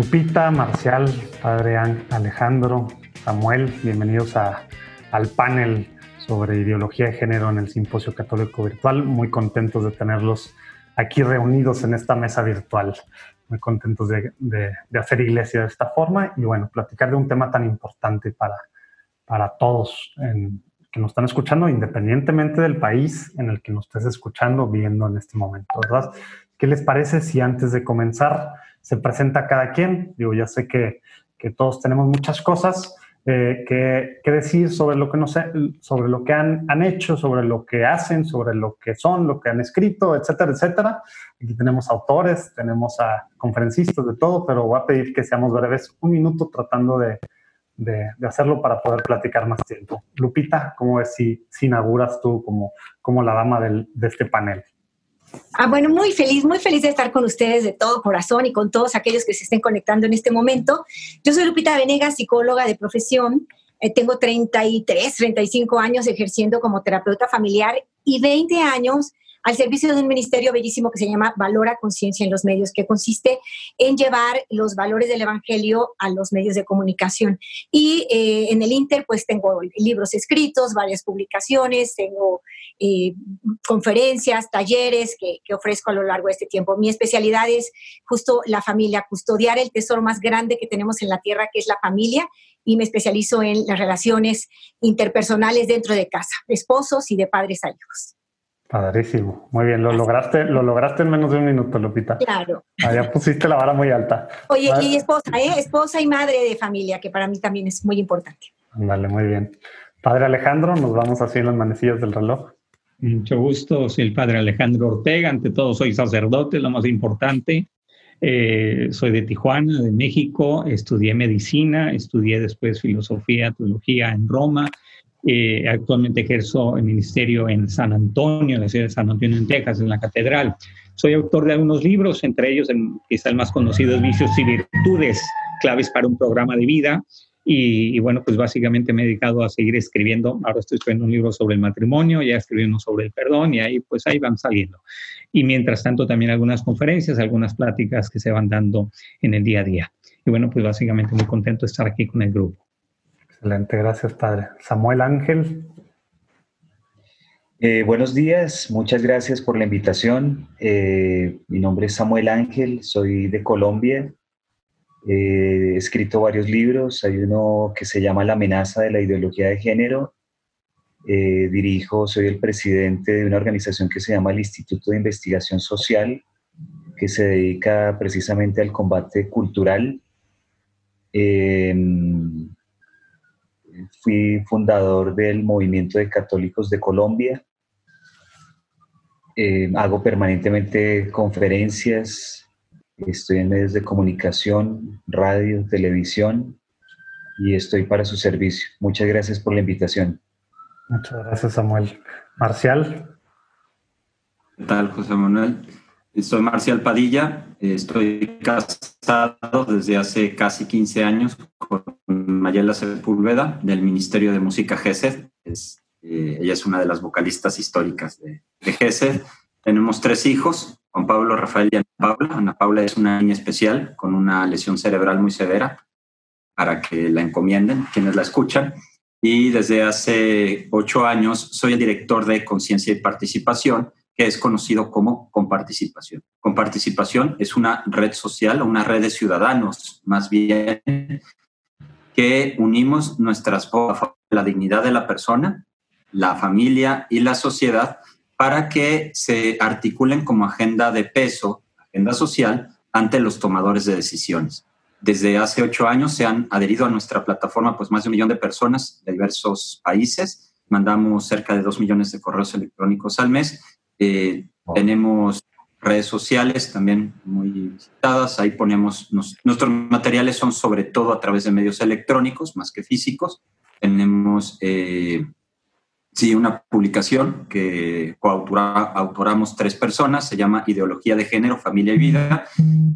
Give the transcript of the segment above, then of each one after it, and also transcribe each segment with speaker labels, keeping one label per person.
Speaker 1: Lupita, Marcial, Padre Alejandro, Samuel, bienvenidos al panel sobre ideología de género en el Simposio Católico Virtual. Muy contentos de tenerlos aquí reunidos en esta mesa virtual. Muy contentos de, hacer iglesia de esta forma y bueno, platicar de un tema tan importante para, para todos que nos están escuchando, independientemente del país en el que nos estés escuchando, viendo en este momento, ¿verdad? ¿Qué les parece si antes de comenzar se presenta cada quien? Digo, ya sé que, que todos tenemos muchas cosas, eh, que, decir sobre lo que, no sé, sobre lo que han, han, hecho, sobre lo que hacen, sobre lo que son, lo que han escrito, etcétera, etcétera. Aquí tenemos autores, tenemos a conferencistas de todo, pero voy a pedir que seamos breves, un minuto tratando de, de, hacerlo para poder platicar más tiempo. Lupita, ¿cómo es si, si inauguras tú como, como la dama del, de este panel?
Speaker 2: Ah, bueno, muy feliz, muy feliz de estar con ustedes de todo corazón y con todos aquellos que se estén conectando en este momento. Yo soy Lupita Venegas, psicóloga de profesión. Eh, tengo 33, 35 años ejerciendo como terapeuta familiar y 20 años al servicio de un ministerio bellísimo que se llama Valora Conciencia en los Medios, que consiste en llevar los valores del Evangelio a los medios de comunicación. Y eh, en el Inter, pues tengo libros escritos, varias publicaciones, tengo eh, conferencias, talleres que, que ofrezco a lo largo de este tiempo. Mi especialidad es justo la familia, custodiar el tesoro más grande que tenemos en la tierra, que es la familia, y me especializo en las relaciones interpersonales dentro de casa, de esposos y de padres a hijos.
Speaker 1: Padrísimo, muy bien, lo lograste, lo lograste en menos de un minuto, Lupita.
Speaker 2: Claro.
Speaker 1: Allá pusiste la vara muy alta.
Speaker 2: Oye, y esposa, ¿eh? Esposa y madre de familia, que para mí también es muy importante.
Speaker 1: Vale, muy bien. Padre Alejandro, nos vamos así en las manecillas del reloj.
Speaker 3: Mucho gusto, soy el padre Alejandro Ortega, ante todo soy sacerdote, lo más importante. Eh, soy de Tijuana, de México, estudié medicina, estudié después filosofía, teología en Roma, eh, actualmente ejerzo el ministerio en San Antonio, en la ciudad de San Antonio, en Texas, en la catedral. Soy autor de algunos libros, entre ellos el, quizá el más conocido es Vicios y Virtudes, claves para un programa de vida. Y, bueno, pues básicamente me he dedicado a seguir escribiendo. Ahora estoy escribiendo un libro sobre el matrimonio, ya escribí uno sobre el perdón y ahí pues ahí van saliendo. Y mientras tanto también algunas conferencias, algunas pláticas que se van dando en el día a día. Y bueno, pues básicamente muy contento de estar aquí con el grupo.
Speaker 1: Excelente, gracias Padre. Samuel Ángel.
Speaker 4: Eh, buenos días, muchas gracias por la invitación. Eh, mi nombre es Samuel Ángel, soy de Colombia. Eh, he escrito varios libros, hay uno que se llama La amenaza de la ideología de género. dirijo, soy el presidente de una organización que se llama el Instituto de Investigación Social, que se dedica precisamente al combate cultural fui fundador del Movimiento de Católicos de Colombia. Eh, hago permanentemente conferencias, estoy en medios de comunicación, radio, televisión y estoy para su servicio. Muchas gracias por la invitación.
Speaker 1: Muchas gracias, Samuel. Marcial.
Speaker 5: ¿Qué tal, José Manuel? Soy Marcial Padilla, estoy casado desde hace casi 15 años con Mayela Sepúlveda del Ministerio de Música GESED. Es, eh, ella es una de las vocalistas históricas de, de GESED. Tenemos tres hijos, Juan Pablo, Rafael y Ana Paula. Ana Paula es una niña especial con una lesión cerebral muy severa para que la encomienden quienes la escuchan. Y desde hace ocho años soy el director de Conciencia y Participación que es conocido como Comparticipación. Comparticipación es una red social, una red de ciudadanos, más bien, que unimos nuestras voces, la dignidad de la persona, la familia y la sociedad para que se articulen como agenda de peso, agenda social, ante los tomadores de decisiones. Desde hace ocho años se han adherido a nuestra plataforma pues más de un millón de personas de diversos países. Mandamos cerca de dos millones de correos electrónicos al mes eh, tenemos redes sociales también muy visitadas. Ahí ponemos, nuestros materiales son sobre todo a través de medios electrónicos más que físicos. Tenemos, eh, sí, una publicación que coautoramos tres personas, se llama Ideología de Género, Familia y Vida,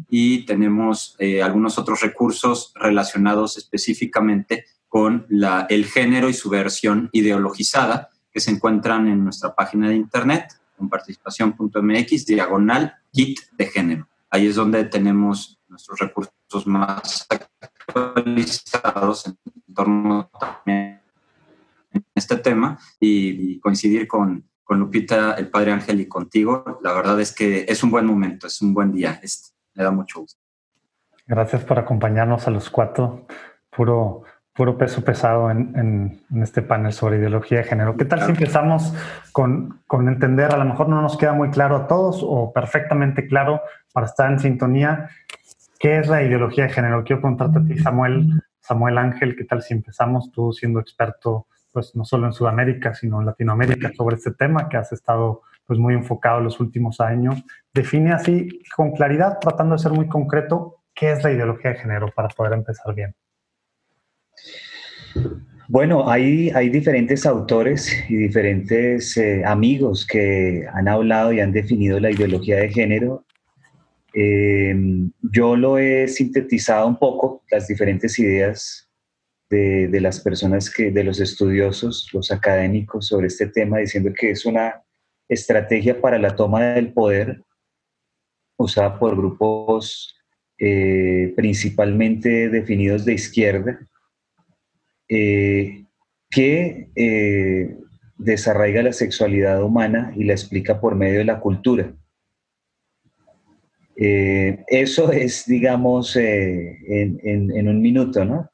Speaker 5: y tenemos eh, algunos otros recursos relacionados específicamente con la, el género y su versión ideologizada que se encuentran en nuestra página de internet con participación.mx, diagonal, kit de género. Ahí es donde tenemos nuestros recursos más actualizados en torno también en este tema y, coincidir con, con, Lupita, el Padre Ángel y contigo. La verdad es que es un buen momento, es un buen día. Este, me da mucho gusto.
Speaker 1: Gracias por acompañarnos a los cuatro. Puro, puro peso pesado en, en, este panel sobre ideología de género. ¿Qué tal si empezamos con, con, entender, a lo mejor no nos queda muy claro a todos o perfectamente claro para estar en sintonía, qué es la ideología de género? Quiero preguntarte a ti, Samuel, Samuel Ángel, ¿qué tal si empezamos tú siendo experto, pues no solo en Sudamérica, sino en Latinoamérica sobre este tema que has estado pues muy enfocado en los últimos años? Define así con claridad, tratando de ser muy concreto, qué es la ideología de género para poder empezar bien.
Speaker 4: Bueno, hay, hay diferentes autores y diferentes eh, amigos que han hablado y han definido la ideología de género. Em, yo lo he sintetizado un poco, las diferentes ideas de, las personas, que, de los estudiosos, los académicos sobre este tema, diciendo que es una estrategia para la toma del poder usada por grupos eh, principalmente definidos de izquierda, eh, que eh, desarraiga la sexualidad humana y la explica por medio de la cultura. Eso es, digamos, en, un minuto, ¿no?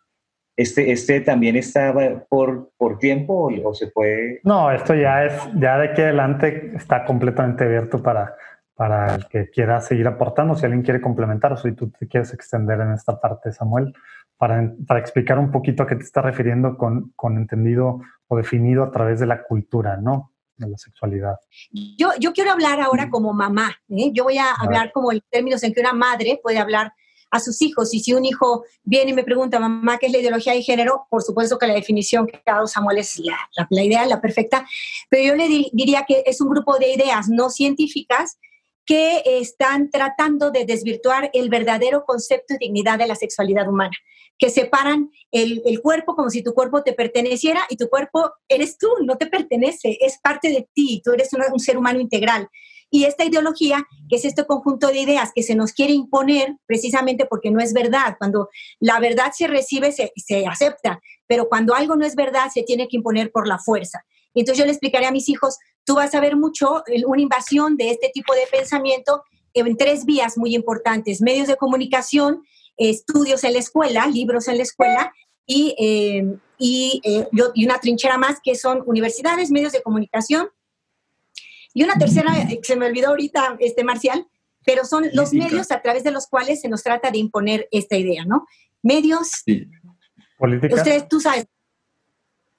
Speaker 4: Este, este también está por, por tiempo o, se puede...
Speaker 1: No, esto ya es, ya de aquí adelante está completamente abierto para, para el que quiera seguir aportando, si alguien quiere complementar o si tú te quieres extender en esta parte, Samuel para, explicar un poquito a qué te estás refiriendo con, con entendido o definido a través de la cultura, ¿no? de la sexualidad.
Speaker 2: Yo, yo quiero hablar ahora como mamá. ¿eh? Yo voy a, hablar como en términos en que una madre puede hablar a sus hijos. Y si un hijo viene y me pregunta, mamá, ¿qué es la ideología de género? Por supuesto que la definición que ha dado Samuel es la, la, idea, la perfecta. Pero yo le diría que es un grupo de ideas no científicas que están tratando de desvirtuar el verdadero concepto y dignidad de la sexualidad humana que separan el, cuerpo como si tu cuerpo te perteneciera y tu cuerpo eres tú, no te pertenece, es parte de ti, tú eres un, ser humano integral. Y esta ideología, que es este conjunto de ideas que se nos quiere imponer precisamente porque no es verdad. Cuando la verdad se recibe, se, se acepta, pero cuando algo no es verdad, se tiene que imponer por la fuerza. Entonces yo le explicaré a mis hijos, tú vas a ver mucho una invasión de este tipo de pensamiento en tres vías muy importantes, medios de comunicación, estudios en la escuela, libros en la escuela y, eh, eh, y, una trinchera más que son universidades, medios de comunicación. Y una tercera, que se me olvidó ahorita, este, Marcial, pero son los medios a través de los cuales se nos trata de imponer esta idea, ¿no? Medios. Sí.
Speaker 1: Política.
Speaker 2: Ustedes, tú sabes.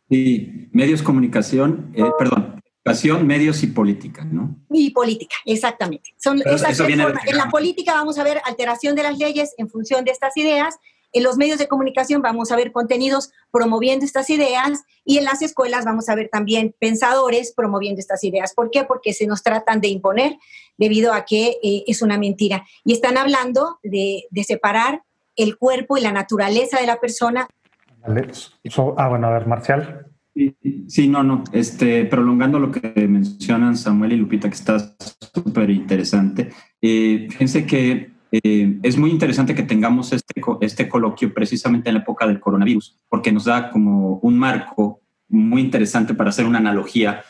Speaker 5: Sí, medios, comunicación, eh, perdón, Educación, medios y política, ¿no?
Speaker 2: Y política, exactamente. Son en la política vamos a ver alteración de las leyes en función de estas ideas. En los medios de comunicación vamos a ver contenidos promoviendo estas ideas y en las escuelas vamos a ver también pensadores promoviendo estas ideas. ¿Por qué? Porque se nos tratan de imponer debido a que eh, es una mentira. Y están hablando de, de separar el cuerpo y la naturaleza de la persona.
Speaker 1: ah, bueno, a ver, Marcial.
Speaker 5: Sí, no, no. Este, prolongando lo que mencionan Samuel y Lupita, que está súper interesante. Eh, fíjense que eh, es muy interesante que tengamos este, este coloquio precisamente en la época del coronavirus, porque nos da como un marco muy interesante para hacer una analogía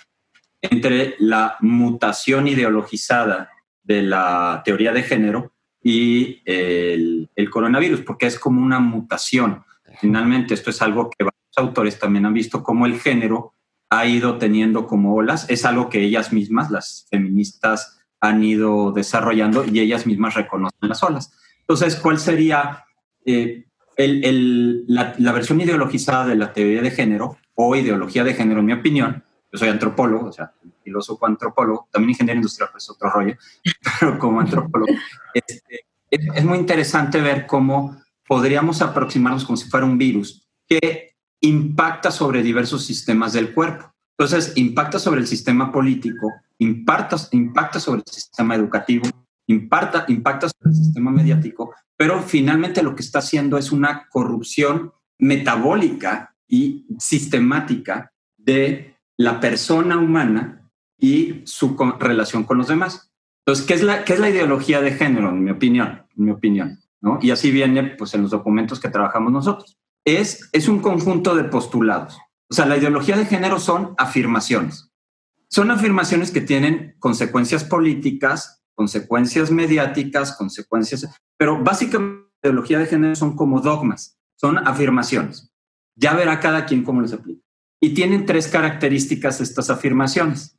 Speaker 5: entre la mutación ideologizada de la teoría de género y el, el coronavirus, porque es como una mutación. Finalmente, esto es algo que va autores también han visto cómo el género ha ido teniendo como olas. Es algo que ellas mismas, las feministas, han ido desarrollando y ellas mismas reconocen las olas. Entonces, ¿cuál sería eh, la, versión ideologizada de la teoría de género o ideología de género, en mi opinión? Yo soy antropólogo, o sea, filósofo antropólogo, también ingeniero industrial, pues otro rollo, pero como antropólogo. Este, es muy interesante ver cómo podríamos aproximarnos como si fuera un virus que impacta sobre diversos sistemas del cuerpo. Entonces, impacta sobre el sistema político, impacta, sobre el sistema educativo, impacta, impacta sobre el sistema mediático, pero finalmente lo que está haciendo es una corrupción metabólica y sistemática de la persona humana y su relación con los demás. Entonces, ¿qué es la, qué es la ideología de género, en mi opinión? En mi opinión? ¿no? Y así viene pues, en los documentos que trabajamos nosotros. Es, es un conjunto de postulados. O sea, la ideología de género son afirmaciones. Son afirmaciones que tienen consecuencias políticas, consecuencias mediáticas, consecuencias, pero básicamente la ideología de género son como dogmas, son afirmaciones. Ya verá cada quien cómo les aplica. Y tienen tres características estas afirmaciones.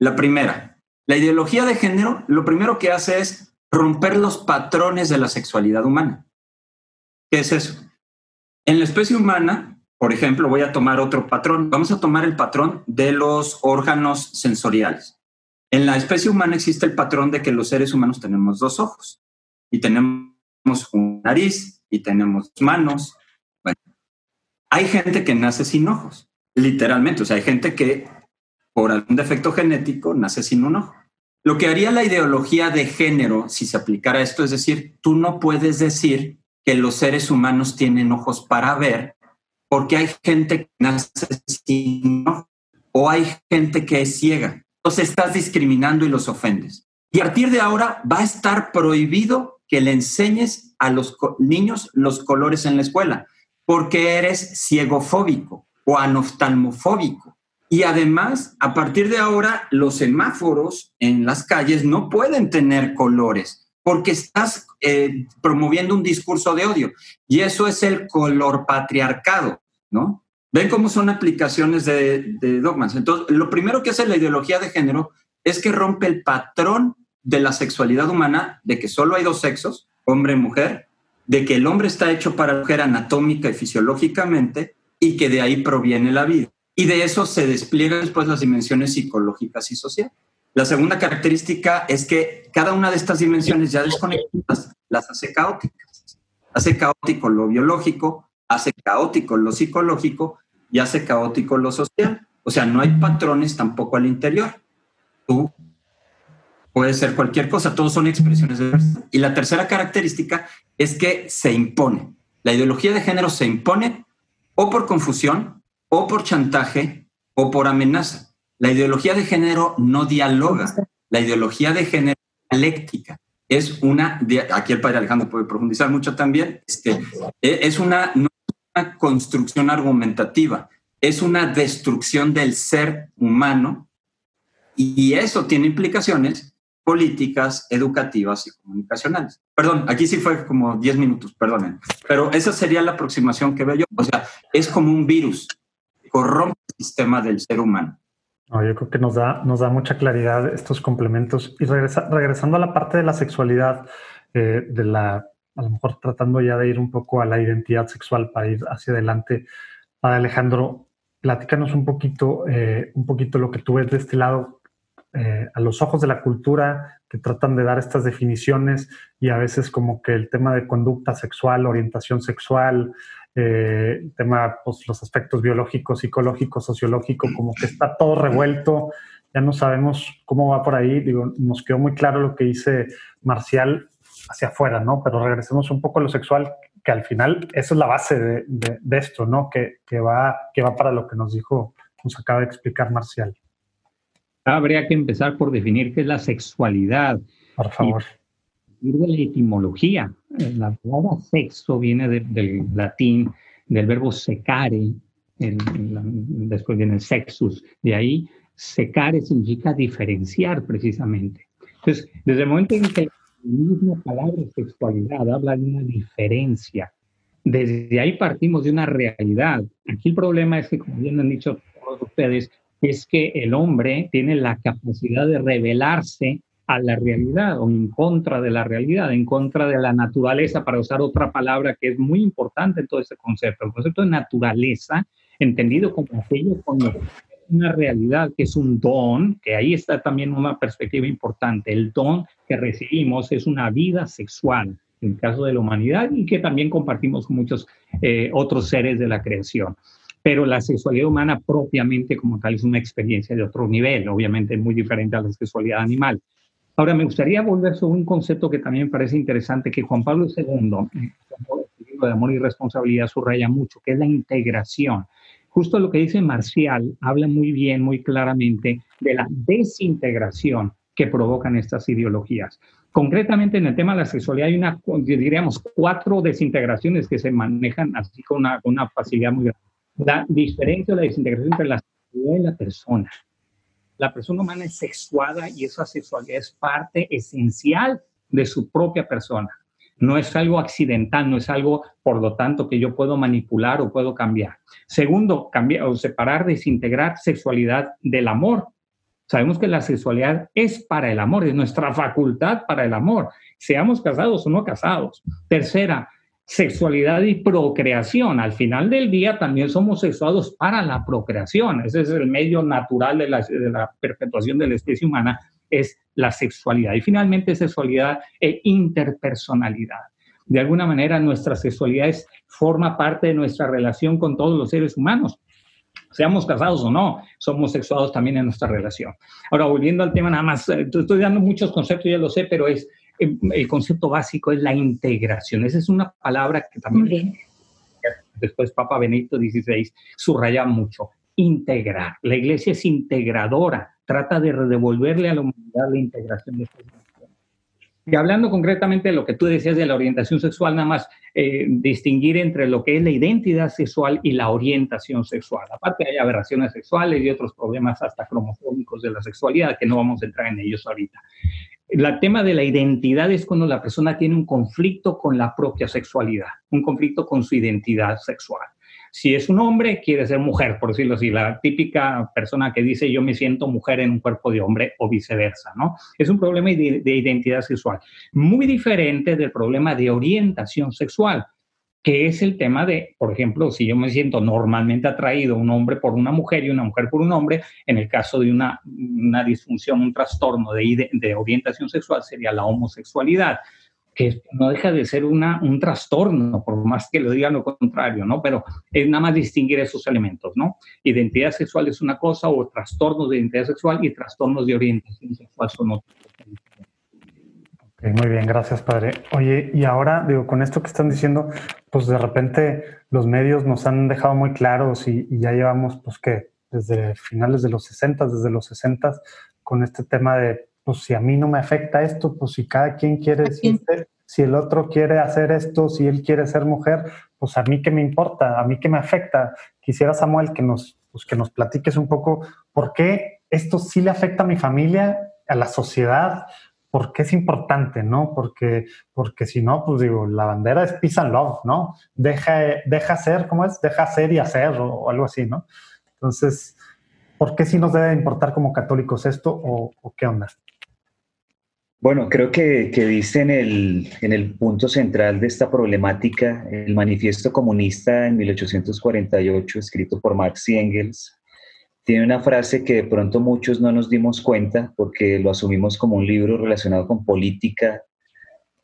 Speaker 5: La primera, la ideología de género lo primero que hace es romper los patrones de la sexualidad humana. ¿Qué es eso? En la especie humana, por ejemplo, voy a tomar otro patrón. Vamos a tomar el patrón de los órganos sensoriales. En la especie humana existe el patrón de que los seres humanos tenemos dos ojos y tenemos una nariz y tenemos manos. Hay gente que nace sin ojos, literalmente. O sea, hay gente que por algún defecto genético nace sin un ojo. Lo que haría la ideología de género si se aplicara esto es decir, tú no puedes decir que los seres humanos tienen ojos para ver porque hay gente que nace o hay gente que es ciega. Entonces estás discriminando y los ofendes. Y a partir de ahora va a estar prohibido que le enseñes a los niños los colores en la escuela porque eres ciegofóbico o anoftalmofóbico. Y además, a partir de ahora, los semáforos en las calles no pueden tener colores porque estás eh, promoviendo un discurso de odio. Y eso es el color patriarcado, ¿no? Ven cómo son aplicaciones de, de dogmas. Entonces, lo primero que hace la ideología de género es que rompe el patrón de la sexualidad humana, de que solo hay dos sexos, hombre y mujer, de que el hombre está hecho para la mujer anatómica y fisiológicamente y que de ahí proviene la vida y de eso se despliegan después las dimensiones psicológicas y sociales. La segunda característica es que cada una de estas dimensiones ya desconectadas las hace caóticas. Hace caótico lo biológico, hace caótico lo psicológico y hace caótico lo social. O sea, no hay patrones tampoco al interior. Tú puedes ser cualquier cosa, todos son expresiones de verdad. Y la tercera característica es que se impone. La ideología de género se impone o por confusión, o por chantaje o por amenaza. La ideología de género no dialoga. La ideología de género dialéctica. Es una, aquí el padre Alejandro puede profundizar mucho también, este, e, es una, una construcción argumentativa, es una destrucción del ser humano y eso tiene implicaciones políticas, educativas y comunicacionales. Perdón, aquí sí fue como 10 minutos, perdonen, pero esa sería la aproximación que veo yo. O sea, es como un virus corrompe el sistema del ser humano.
Speaker 1: Yo creo que nos da, nos da mucha claridad estos complementos. Y regresando a la parte de la sexualidad, eh, de la, a lo mejor tratando ya de ir un poco a la identidad sexual para ir hacia adelante, para Alejandro, platícanos un poquito, eh, un poquito lo que tú ves de este lado, eh, a los ojos de la cultura, que tratan de dar estas definiciones y a veces como que el tema de conducta sexual, orientación sexual, eh, el tema, pues los aspectos biológicos, psicológicos, sociológicos, como que está todo revuelto, ya no sabemos cómo va por ahí, digo, nos quedó muy claro lo que dice Marcial hacia afuera, ¿no? Pero regresemos un poco a lo sexual, que al final eso es la base de, de, esto, ¿no? Que, que, va, que va para lo que nos dijo, nos acaba de explicar Marcial.
Speaker 3: Habría que empezar por definir qué es la sexualidad.
Speaker 1: Por favor
Speaker 3: de la etimología. La palabra sexo viene del latín, del verbo secare, después viene el sexus. De ahí, secare significa diferenciar precisamente. Entonces, desde el momento en que la misma palabra sexualidad habla de una diferencia, desde ahí partimos de una realidad. Aquí el problema es que, como bien han dicho todos ustedes, es que el hombre tiene la capacidad de revelarse a la realidad o en contra de la realidad, en contra de la naturaleza, para usar otra palabra que es muy importante en todo ese concepto. El concepto de naturaleza, entendido como aquello con una realidad que es un don, que ahí está también una perspectiva importante. El don que recibimos es una vida sexual, en el caso de la humanidad, y que también compartimos con muchos eh, otros seres de la creación pero la sexualidad humana propiamente como tal es una experiencia de otro nivel, obviamente muy diferente a la sexualidad animal. Ahora, me gustaría volver sobre un concepto que también me parece interesante, que Juan Pablo II, en el libro de Amor y Responsabilidad, subraya mucho, que es la integración. Justo lo que dice Marcial habla muy bien, muy claramente de la desintegración que provocan estas ideologías. Concretamente en el tema de la sexualidad hay una, diríamos, cuatro desintegraciones que se manejan así con una, una facilidad muy grande. La diferencia o la desintegración entre la sexualidad y la persona. La persona humana es sexuada y esa sexualidad es parte esencial de su propia persona. No es algo accidental, no es algo, por lo tanto, que yo puedo manipular o puedo cambiar. Segundo, cambiar o separar, desintegrar sexualidad del amor. Sabemos que la sexualidad es para el amor, es nuestra facultad para el amor, seamos casados o no casados. Tercera, sexualidad y procreación. Al final del día también somos sexuados para la procreación. Ese es el medio natural de la, de la perpetuación de la especie humana, es la sexualidad. Y finalmente sexualidad e interpersonalidad. De alguna manera nuestra sexualidad es, forma parte de nuestra relación con todos los seres humanos. Seamos casados o no, somos sexuados también en nuestra relación. Ahora, volviendo al tema, nada más, eh, estoy dando muchos conceptos, ya lo sé, pero es el concepto básico es la integración. Esa es una palabra que también después Papa Benedicto XVI subraya mucho. Integrar. La iglesia es integradora trata de devolverle a la humanidad la integración de estas y hablando concretamente de lo que tú decías de la orientación sexual, nada más eh, distinguir entre lo que es la identidad sexual y la orientación sexual. Aparte hay aberraciones sexuales y otros problemas hasta cromosómicos de la sexualidad, que no vamos a entrar en ellos ahorita. El tema de la identidad es cuando la persona tiene un conflicto con la propia sexualidad, un conflicto con su identidad sexual. Si es un hombre, quiere ser mujer, por decirlo así, la típica persona que dice yo me siento mujer en un cuerpo de hombre o viceversa, ¿no? Es un problema de, identidad sexual, muy diferente del problema de orientación sexual que es el tema de, por ejemplo, si yo me siento normalmente atraído un hombre por una mujer y una mujer por un hombre, en el caso de una, una disfunción, un trastorno de, de orientación sexual sería la homosexualidad que no deja de ser una, un trastorno, por más que lo digan lo contrario, ¿no? Pero es nada más distinguir esos elementos, ¿no? Identidad sexual es una cosa, o trastornos de identidad sexual y trastornos de orientación sexual son otros.
Speaker 1: Muy bien, gracias, padre. Oye, y ahora, digo, con esto que están diciendo, pues de repente los medios nos han dejado muy claros y, ya llevamos, pues que desde finales de los 60, desde los 60, con este tema de pues si a mí no me afecta esto, pues si cada quien quiere decirte, si el otro quiere hacer esto, si él quiere ser mujer, pues a mí qué me importa, a mí qué me afecta. Quisiera, Samuel, que nos, pues que nos platiques un poco por qué esto sí le afecta a mi familia, a la sociedad, por qué es importante, ¿no? Porque, porque si no, pues digo, la bandera es peace and love, ¿no? Deja, deja ser, ¿cómo es? Deja ser y hacer o, algo así, ¿no? Entonces, ¿por qué sí nos debe importar como católicos esto o, qué onda?
Speaker 4: Bueno, creo que, que dice en el, en el punto central de esta problemática el manifiesto comunista en 1848, escrito por Marx y Engels. Tiene una frase que de pronto muchos no nos dimos cuenta porque lo asumimos como un libro relacionado con política,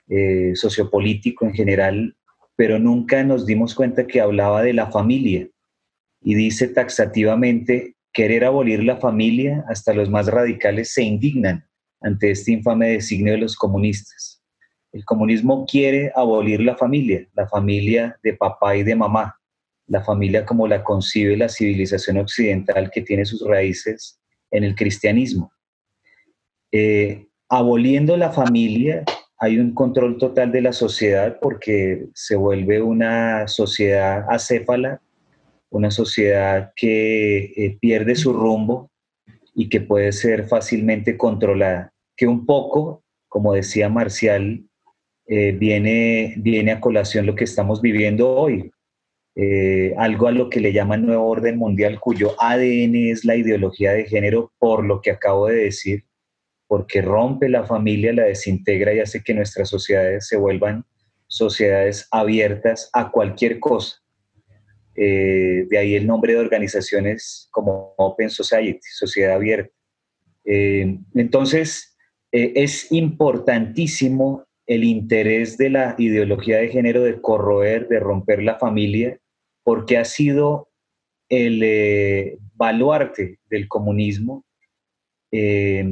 Speaker 4: eh, sociopolítico en general, pero nunca nos dimos cuenta que hablaba de la familia y dice taxativamente, querer abolir la familia, hasta los más radicales se indignan ante este infame designio de los comunistas. El comunismo quiere abolir la familia, la familia de papá y de mamá, la familia como la concibe la civilización occidental que tiene sus raíces en el cristianismo. Eh, aboliendo la familia hay un control total de la sociedad porque se vuelve una sociedad acéfala, una sociedad que eh, pierde su rumbo, y que puede ser fácilmente controlada, que un poco, como decía Marcial, eh, viene, viene a colación lo que estamos viviendo hoy, eh, algo a lo que le llaman nuevo orden mundial, cuyo ADN es la ideología de género, por lo que acabo de decir, porque rompe la familia, la desintegra y hace que nuestras sociedades se vuelvan sociedades abiertas a cualquier cosa. Eh, de ahí el nombre de organizaciones como Open Society, Sociedad Abierta. Eh, entonces, es importantísimo el interés de la ideología de género de corroer, de romper la familia, porque ha sido el baluarte del comunismo e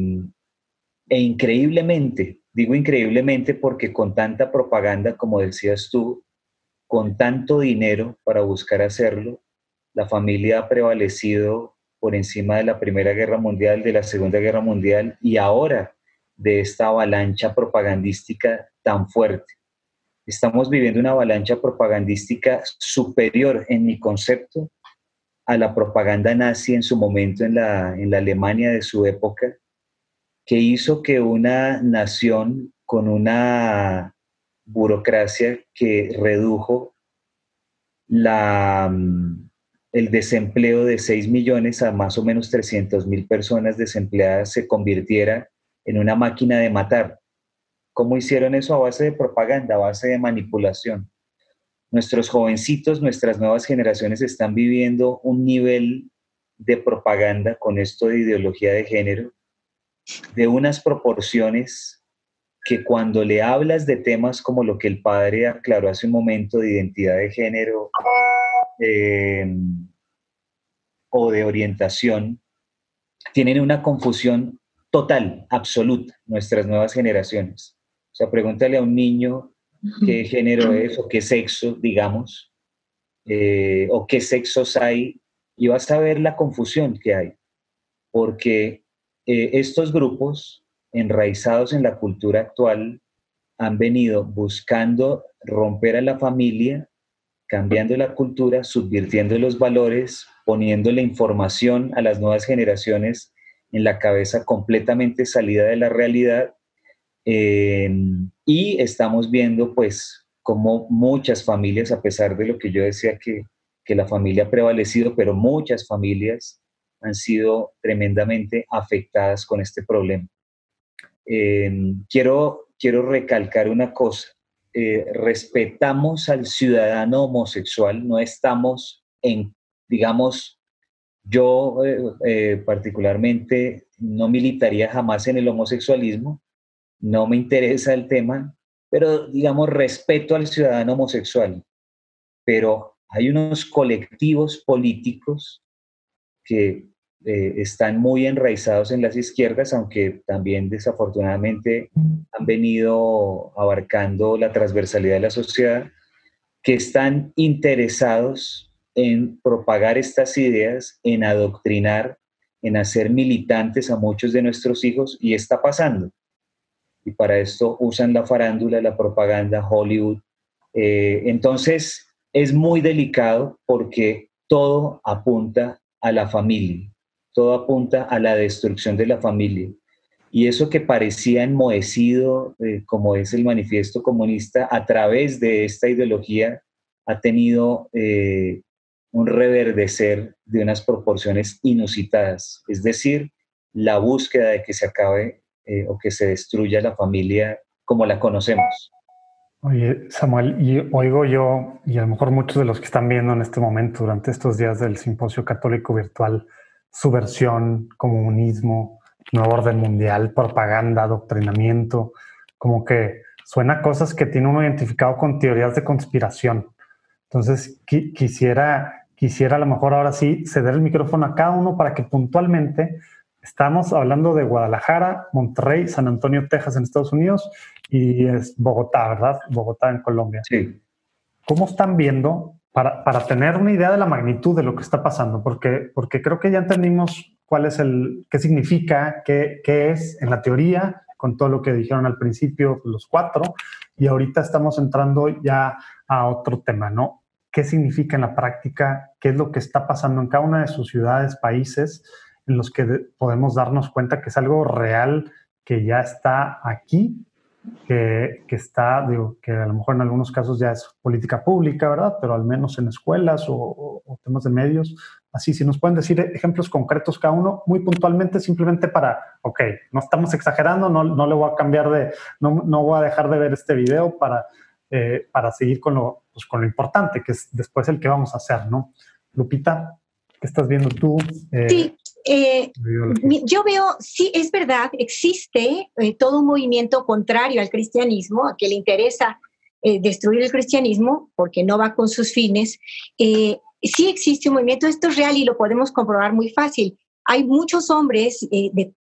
Speaker 4: increíblemente, digo increíblemente porque con tanta propaganda, como decías tú, con tanto dinero para buscar hacerlo, la familia ha prevalecido por encima de la Primera Guerra Mundial, de la Segunda Guerra Mundial y ahora de esta avalancha propagandística tan fuerte. Estamos viviendo una avalancha propagandística superior en mi concepto a la propaganda nazi en su momento en la, en la Alemania de su época, que hizo que una nación con una burocracia que redujo la, el desempleo de 6 millones a más o menos 300 mil personas desempleadas se convirtiera en una máquina de matar. ¿Cómo hicieron eso? A base de propaganda, a base de manipulación. Nuestros jovencitos, nuestras nuevas generaciones están viviendo un nivel de propaganda con esto de ideología de género de unas proporciones que cuando le hablas de temas como lo que el padre aclaró hace un momento de identidad de género em, o de orientación, tienen una confusión total, absoluta, nuestras nuevas generaciones. O sea, pregúntale a un niño qué género es o qué sexo, digamos, eh, o qué sexos hay, y vas a ver la confusión que hay, porque eh, estos grupos enraizados en la cultura actual han venido buscando romper a la familia, cambiando la cultura, subvirtiendo los valores, poniendo la información a las nuevas generaciones en la cabeza completamente salida de la realidad. Eh, y estamos viendo pues como muchas familias, a pesar de lo que yo decía que, que la familia ha prevalecido, pero muchas familias han sido tremendamente afectadas con este problema. Eh, quiero, quiero recalcar una cosa. Eh, respetamos al ciudadano homosexual, no estamos en, digamos, yo eh, particularmente no militaría jamás en el homosexualismo, no me interesa el tema, pero digamos, respeto al ciudadano homosexual. Pero hay unos colectivos políticos que eh, están muy enraizados en las izquierdas, aunque también desafortunadamente han venido abarcando la transversalidad de la sociedad, que están interesados en propagar estas ideas, en adoctrinar, en hacer militantes a muchos de nuestros hijos, y está pasando. Y para esto usan la farándula, la propaganda, Hollywood. Eh, entonces, es muy delicado porque todo apunta a la familia todo apunta a la destrucción de la familia. Y eso que parecía enmohecido, eh, como es el manifiesto comunista, a través de esta ideología ha tenido eh, un reverdecer de unas proporciones inusitadas. Es decir, la búsqueda de que se acabe eh, o que se destruya la familia como la conocemos.
Speaker 1: Oye, Samuel, oigo yo, y a lo mejor muchos de los que están viendo en este momento, durante estos días del Simposio Católico Virtual, subversión, comunismo, nuevo orden mundial, propaganda, adoctrinamiento, como que suena cosas que tiene uno identificado con teorías de conspiración. Entonces, quisiera, quisiera a lo mejor ahora sí ceder el micrófono a cada uno para que puntualmente estamos hablando de Guadalajara, Monterrey, San Antonio, Texas en Estados Unidos y es Bogotá, ¿verdad? Bogotá en Colombia.
Speaker 4: Sí.
Speaker 1: ¿Cómo están viendo para, tener una idea de la magnitud de lo que está pasando, porque, porque creo que ya entendimos cuál es el, qué significa, qué, qué es en la teoría, con todo lo que dijeron al principio los cuatro, y ahorita estamos entrando ya a otro tema, ¿no? ¿Qué significa en la práctica? ¿Qué es lo que está pasando en cada una de sus ciudades, países, en los que podemos darnos cuenta que es algo real que ya está aquí que, está, digo, que a lo mejor en algunos casos ya es política pública, ¿verdad? Pero al menos en escuelas o, temas de medios. Así, si nos pueden decir ejemplos concretos cada uno, muy puntualmente, simplemente para, ok, no estamos exagerando, no, no le voy a cambiar de, no, no voy a dejar de ver este video para, eh, para seguir con lo, pues, con lo importante, que es después el que vamos a hacer, ¿no? Lupita, ¿qué estás viendo tú?
Speaker 2: Eh, sí, eh, yo veo, sí, es verdad, existe eh, todo un movimiento contrario al cristianismo, a que le interesa eh, destruir el cristianismo porque no va con sus fines. sí existe un movimiento, esto es real y lo podemos comprobar muy fácil. Hay muchos hombres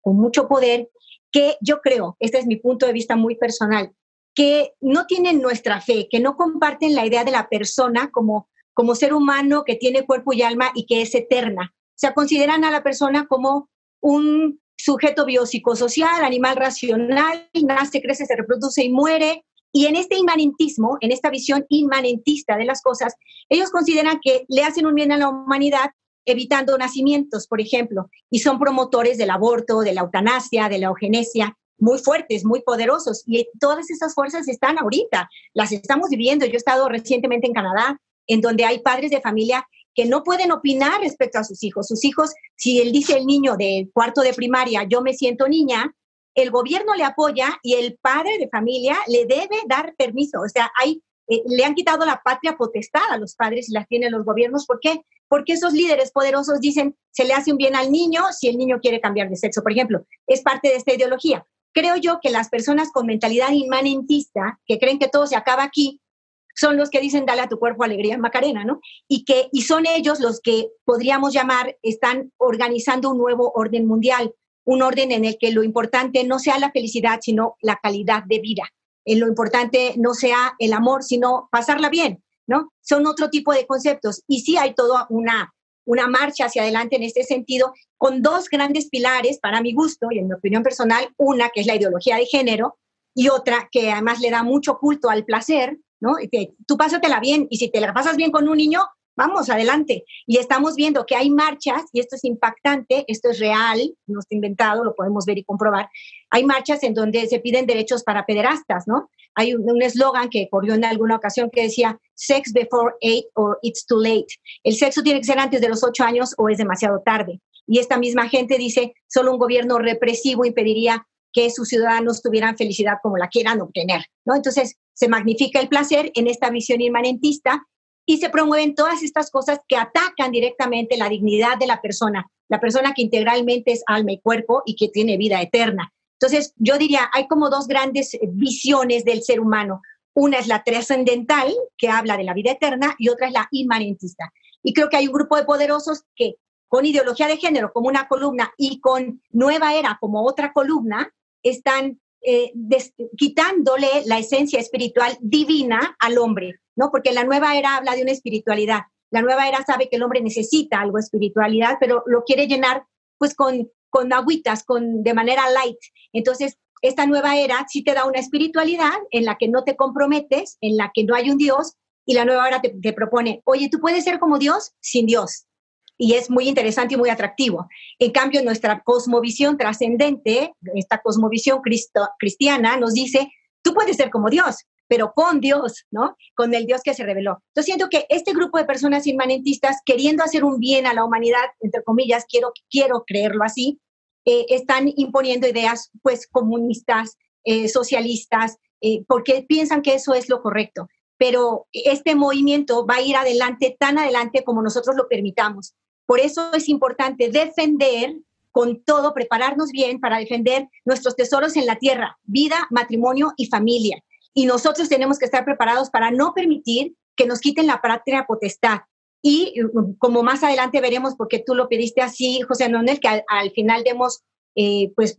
Speaker 2: con mucho poder que yo creo, este es mi punto de vista muy personal, que no tienen nuestra fe, que no comparten la idea de la persona como, como ser humano que tiene cuerpo y alma y que es eterna o sea, consideran a la persona como un, sujeto biopsicosocial, animal racional, nace, crece, se reproduce y muere. Y en este inmanentismo, en esta visión inmanentista de las cosas, ellos consideran que le hacen un bien a la humanidad evitando nacimientos, por ejemplo, y son promotores del aborto, de la eutanasia, de la eugenesia, muy fuertes, muy poderosos. Y todas esas fuerzas están ahorita, las estamos viviendo. Yo he estado recientemente en Canadá, en donde hay padres de familia que no pueden opinar respecto a sus hijos. Sus hijos, si él dice el niño de cuarto de primaria, yo me siento niña, el gobierno le apoya y el padre de familia le debe dar permiso. O sea, hay, eh, le han quitado la patria potestad a los padres y las tienen los gobiernos. ¿Por qué? Porque esos líderes poderosos dicen, se le hace un bien al niño si el niño quiere cambiar de sexo, por ejemplo. Es parte de esta ideología. Creo yo que las personas con mentalidad inmanentista, que creen que todo se acaba aquí, son los que dicen dale a tu cuerpo alegría Macarena, ¿no? Y que y son ellos los que podríamos llamar están organizando un nuevo orden mundial, un orden en el que lo importante no sea la felicidad, sino la calidad de vida. En lo importante no sea el amor, sino pasarla bien, ¿no? Son otro tipo de conceptos y sí hay toda una una marcha hacia adelante en este sentido, con dos grandes pilares, para mi gusto y en mi opinión personal, una que es la ideología de género y otra que además le da mucho culto al placer, ¿no? Tú pásatela bien y si te la pasas bien con un niño, vamos adelante. Y estamos viendo que hay marchas, y esto es impactante, esto es real, no está inventado, lo podemos ver y comprobar. Hay marchas en donde se piden derechos para pederastas, ¿no? Hay un eslogan que corrió en alguna ocasión que decía, sex before eight or it's too late. El sexo tiene que ser antes de los ocho años o es demasiado tarde. Y esta misma gente dice, solo un gobierno represivo impediría que sus ciudadanos tuvieran felicidad como la quieran obtener, ¿no? Entonces, se magnifica el placer en esta visión inmanentista y se promueven todas estas cosas que atacan directamente la dignidad de la persona, la persona que integralmente es alma y cuerpo y que tiene vida eterna. Entonces, yo diría, hay como dos grandes eh, visiones del ser humano. Una es la trascendental, que habla de la vida eterna, y otra es la inmanentista. Y creo que hay un grupo de poderosos que con ideología de género como una columna y con nueva era como otra columna, están eh, quitándole la esencia espiritual divina al hombre, ¿no? Porque la nueva era habla de una espiritualidad. La nueva era sabe que el hombre necesita algo de espiritualidad, pero lo quiere llenar pues con, con agüitas, con, de manera light. Entonces, esta nueva era sí te da una espiritualidad en la que no te comprometes, en la que no hay un Dios, y la nueva era te, te propone, oye, tú puedes ser como Dios sin Dios y es muy interesante y muy atractivo. En cambio, nuestra cosmovisión trascendente, esta cosmovisión cristiana, nos dice, tú puedes ser como Dios, pero con Dios, ¿no? Con el Dios que se reveló. Yo siento que este grupo de personas inmanentistas, queriendo hacer un bien a la humanidad, entre comillas, quiero, quiero creerlo así, eh, están imponiendo ideas, pues, comunistas, eh, socialistas, eh, porque piensan que eso es lo correcto. Pero este movimiento va a ir adelante, tan adelante como nosotros lo permitamos. Por eso es importante defender con todo, prepararnos bien para defender nuestros tesoros en la tierra, vida, matrimonio y familia. Y nosotros tenemos que estar preparados para no permitir que nos quiten la patria potestad. Y como más adelante veremos, porque tú lo pediste así, José Manuel, que al, final demos eh, pues,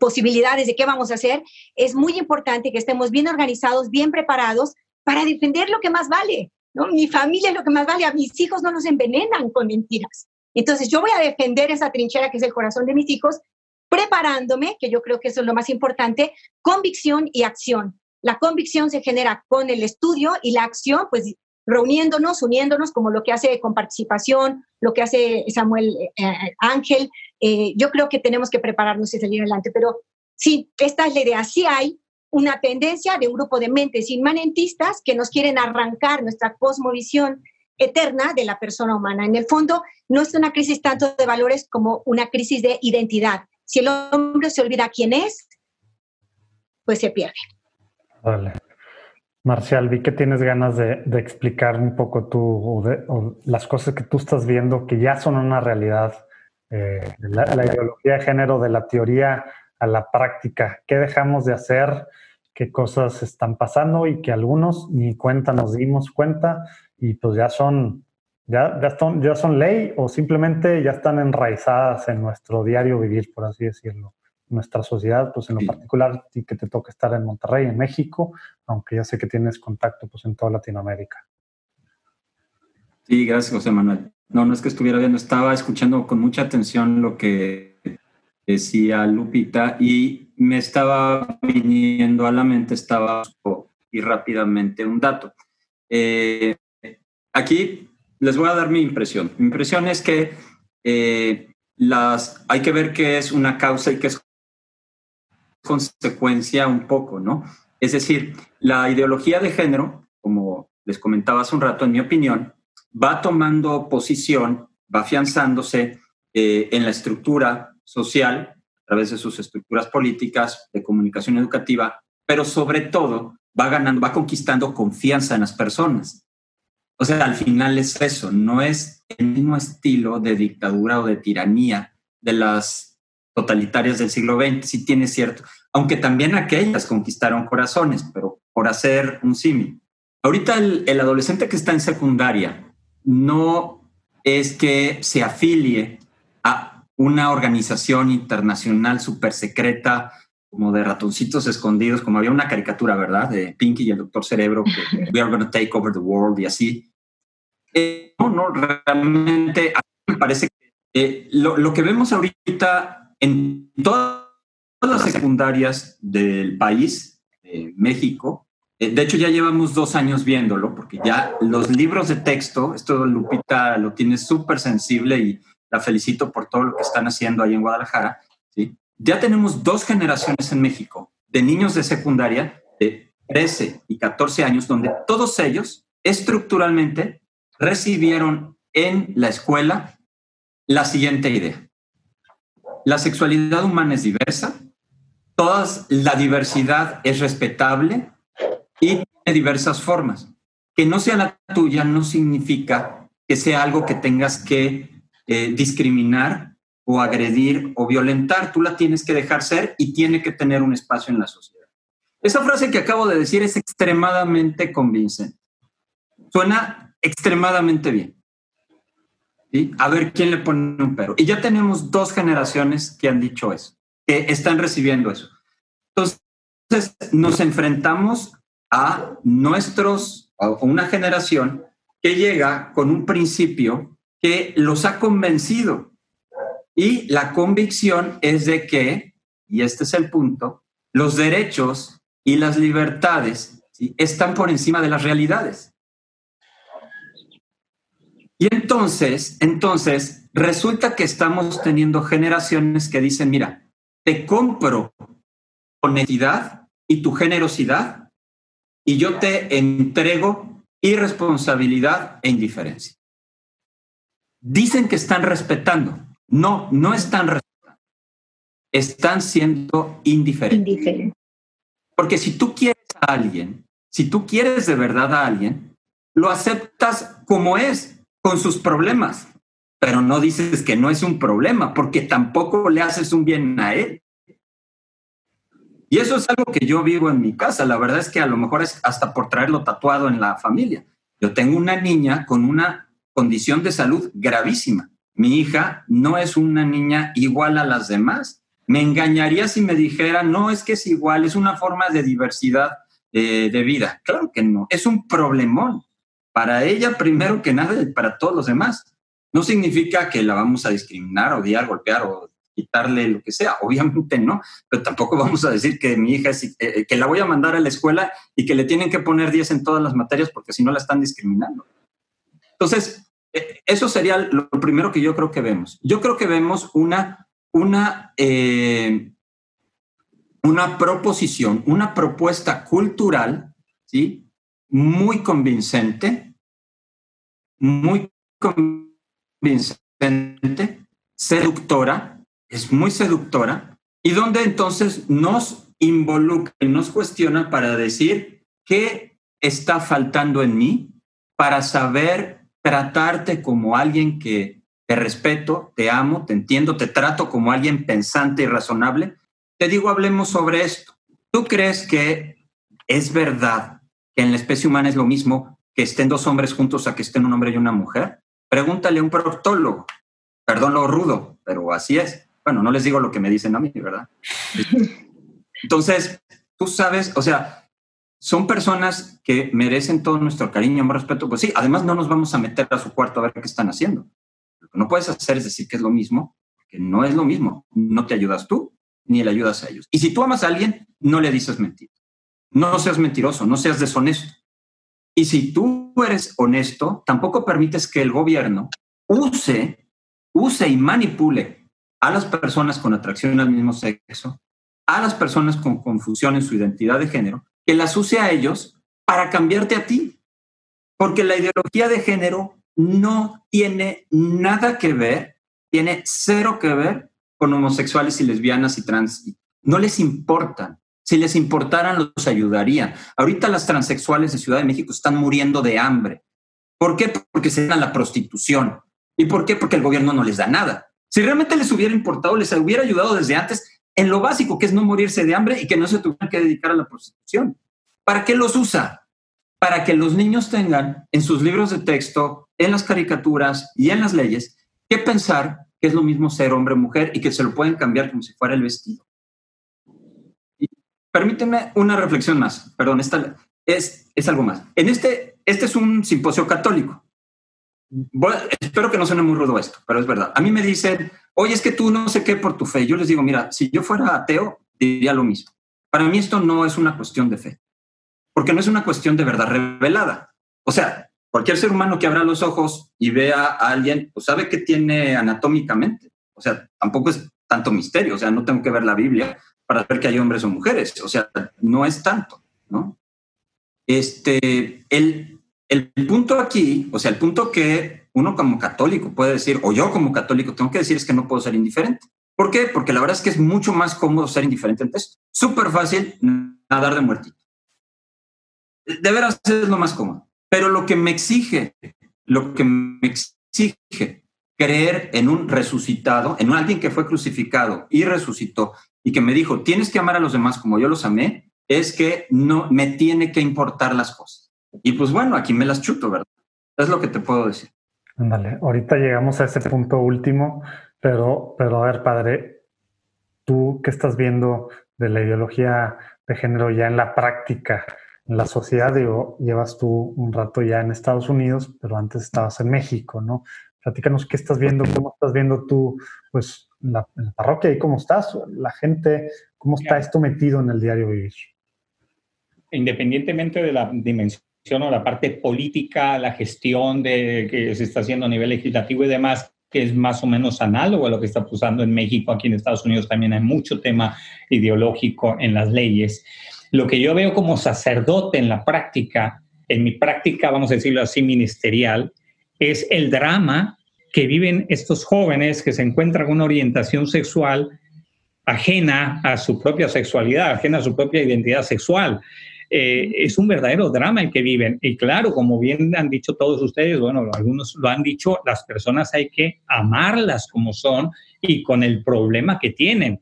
Speaker 2: posibilidades de qué vamos a hacer, es muy importante que estemos bien organizados, bien preparados para defender lo que más vale, ¿no? Mi familia es lo que más vale, a mis hijos no los envenenan con mentiras. Entonces yo voy a defender esa trinchera que es el corazón de mis hijos, preparándome, que yo creo que eso es lo más importante, convicción y acción. La convicción se genera con el estudio y la acción, pues reuniéndonos, uniéndonos, como lo que hace con participación, lo que hace Samuel eh, eh, Ángel. Eh, yo creo que tenemos que prepararnos y salir adelante, pero sí, esta es la idea. Sí hay una tendencia de un grupo de mentes inmanentistas que nos quieren arrancar nuestra cosmovisión eterna de la persona humana. En el fondo, no es una crisis tanto de valores como una crisis de identidad. Si el hombre se olvida quién es, pues se pierde.
Speaker 1: Vale. Marcial, vi que tienes ganas de, explicar un poco tú o las cosas que tú estás viendo que ya son una realidad. Eh, la, la ideología de género, de la teoría a la práctica. ¿Qué dejamos de hacer? qué cosas están pasando y que algunos ni cuenta nos dimos cuenta y pues ya son, ya, ya, son, ya son ley o simplemente ya están enraizadas en nuestro diario vivir, por así decirlo. Nuestra sociedad, pues en lo particular, y que te toca estar en Monterrey, en México, aunque ya sé que tienes contacto pues en toda Latinoamérica.
Speaker 5: Sí, gracias, José Manuel. No, no es que estuviera viendo, estaba escuchando con mucha atención lo que decía Lupita, y me estaba viniendo a la mente, estaba y rápidamente un dato. Eh, aquí les voy a dar mi impresión. Mi impresión es que eh, las, hay que ver qué es una causa y qué es consecuencia un poco, ¿no? Es decir, la ideología de género, como les comentaba hace un rato, en mi opinión, va tomando posición, va afianzándose eh, en la estructura social, a través de sus estructuras políticas, de comunicación educativa, pero sobre todo va ganando, va conquistando confianza en las personas. O sea, al final es eso, no es el mismo estilo de dictadura o de tiranía de las totalitarias del siglo XX, sí tiene cierto, aunque también aquellas conquistaron corazones, pero por hacer un símil. Ahorita el, el adolescente que está en secundaria no es que se afilie a una organización internacional súper secreta como de ratoncitos escondidos, como había una caricatura, ¿verdad? De Pinky y el Doctor Cerebro, que we are going to take over the world y así. Eh, no, no, realmente a mí me parece que eh, lo, lo, que vemos ahorita en todas las secundarias del país, México, eh, de hecho ya llevamos dos años viéndolo, porque ya los libros de texto, esto Lupita lo tiene súper sensible y la felicito por todo lo que están haciendo ahí en Guadalajara. Ya tenemos dos generaciones en México de niños de secundaria de 13 y 14 años, donde todos ellos estructuralmente recibieron en la escuela la siguiente idea. La sexualidad humana es diversa, todas, la diversidad es respetable y tiene diversas formas. Que no sea la tuya no significa que sea algo que tengas que eh, discriminar o agredir o violentar, tú la tienes que dejar ser y tiene que tener un espacio en la sociedad. Esa frase que acabo de decir es extremadamente convincente. Suena extremadamente bien. A ver quién le pone un pero. Y ya tenemos dos generaciones que han dicho eso, que están recibiendo eso. Entonces, nos enfrentamos a nuestros, a una generación que llega con un principio que los ha convencido y la convicción es de que, y este es el punto, los derechos y las libertades están por encima de las realidades. Y entonces, entonces, resulta que estamos teniendo generaciones que dicen, mira, te compro honestidad y tu generosidad y yo te entrego irresponsabilidad e indiferencia. Dicen que están respetando, no, no están respetando. Están siendo indiferentes. Porque si tú quieres a alguien, si tú quieres de verdad a alguien, lo aceptas como es, con sus problemas, pero no dices que no es un problema, porque tampoco le haces un bien a él. Y eso es algo que yo vivo en mi casa. La verdad es que a lo mejor es hasta por traerlo tatuado en la familia. Yo tengo una niña con una condición de salud gravísima mi hija no es una niña igual a las demás. Me engañaría si me dijera, no, es que es igual, es una forma de diversidad eh, de vida. Claro que no, es un problemón. Para ella, primero que nada, y para todos los demás. No significa que la vamos a discriminar, odiar, golpear o quitarle lo que sea. Obviamente no, pero tampoco vamos a decir que mi hija es, eh, que la voy a mandar a la escuela y que le tienen que poner 10 en todas las materias porque si no la están discriminando. Entonces, eh, eso sería lo primero que yo creo que vemos. Yo creo que vemos una, una, eh, una proposición, una propuesta cultural, ¿sí? Muy convincente, muy convincente, seductora, es muy seductora, y donde entonces nos involucra y nos cuestiona para decir qué está faltando en mí para saber tratarte como alguien que te respeto, te amo, te entiendo, te trato como alguien pensante y razonable, te digo, hablemos sobre esto. ¿Tú crees que es verdad que en la especie humana es lo mismo que estén dos hombres juntos a que estén un hombre y una mujer? Pregúntale a un proctólogo. Perdón lo rudo, pero así es. Bueno, no les digo lo que me dicen a mí, ¿verdad? Entonces, tú sabes, o sea, son personas que merecen todo nuestro cariño, y respeto. Pues sí, además no nos vamos a meter a su cuarto a ver qué están haciendo. Lo que no puedes hacer es decir que es lo mismo, porque no es lo mismo. No te ayudas tú, ni le ayudas a ellos. Y si tú amas a alguien, no le dices mentira. No seas mentiroso, no seas deshonesto. Y si tú eres honesto, tampoco permites que el gobierno use, use y manipule a las personas con atracción al mismo sexo, a las personas con confusión en su identidad de género, que las use a ellos para cambiarte a ti. Porque la ideología de género no tiene nada que ver, tiene cero que ver con homosexuales y lesbianas y trans. No les importan. Si les importaran, los ayudarían. Ahorita las transexuales de Ciudad de México están muriendo de hambre. ¿Por qué? Porque se dan la prostitución. ¿Y por qué? Porque el gobierno no les da nada. Si realmente les hubiera importado, les hubiera ayudado desde antes en lo básico, que es no morirse de hambre y que no se tuvieran que dedicar a la prostitución. ¿Para qué los usa? Para que los niños tengan en sus libros de texto, en las caricaturas y en las leyes, que pensar que es lo mismo ser hombre o mujer y que se lo pueden cambiar como si fuera el vestido. Permíteme una reflexión más, perdón, esta es, algo más. En este, este es un simposio católico. espero que no suene muy rudo esto, pero es verdad. A mí me dicen, oye, es que tú no sé qué por tu fe. Yo les digo, mira, si yo fuera ateo, diría lo mismo. Para mí esto no es una cuestión de fe, porque no es una cuestión de verdad revelada. O sea, cualquier ser humano que abra los ojos y vea a alguien, pues sabe que tiene anatómicamente. O sea, tampoco es tanto misterio. O sea, no tengo que ver la Biblia para ver que hay hombres o mujeres. O sea, no es tanto, ¿no? Este, el, el punto aquí, o sea, el punto que uno como católico puede decir, o yo como católico tengo que decir es que no puedo ser indiferente. ¿Por qué? Porque la verdad es que es mucho más cómodo ser indiferente ante esto. Súper fácil nadar de muertito. De veras es lo más cómodo. Pero lo que me exige, lo que me exige creer en un resucitado, en alguien que fue crucificado y resucitó y que me dijo, tienes que amar a los demás como yo los amé, es que no me tiene que importar las cosas. Y pues bueno, aquí me las chuto, ¿verdad? Es lo que te puedo decir.
Speaker 1: Ándale, ahorita llegamos a ese punto último, pero, pero a ver, padre, tú qué estás viendo de la ideología de género ya en la práctica, en la sociedad, llevas tú un rato ya en Estados Unidos, pero antes estabas en México, ¿no? Platícanos qué estás viendo, cómo estás viendo tú, pues, la, en la parroquia y cómo estás, la gente, cómo está esto metido en el diario vivir.
Speaker 3: Independientemente de la dimensión o la parte política, la gestión de que se está haciendo a nivel legislativo y demás, que es más o menos análogo a lo que está pasando en México, aquí en Estados Unidos también hay mucho tema ideológico en las leyes. Lo que yo veo como sacerdote en la práctica, en mi práctica, vamos a decirlo así, ministerial, es el drama que viven estos jóvenes que se encuentran con una orientación sexual ajena a su propia sexualidad, ajena a su propia identidad sexual. Eh, es un verdadero drama el que viven. Y claro, como bien han dicho todos ustedes, bueno, algunos lo han dicho, las personas hay que amarlas como son y con el problema que tienen.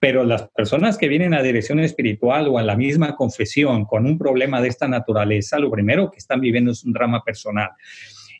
Speaker 3: Pero las personas que vienen a dirección espiritual o a la misma confesión con un problema de esta naturaleza, lo primero que están viviendo es un drama personal.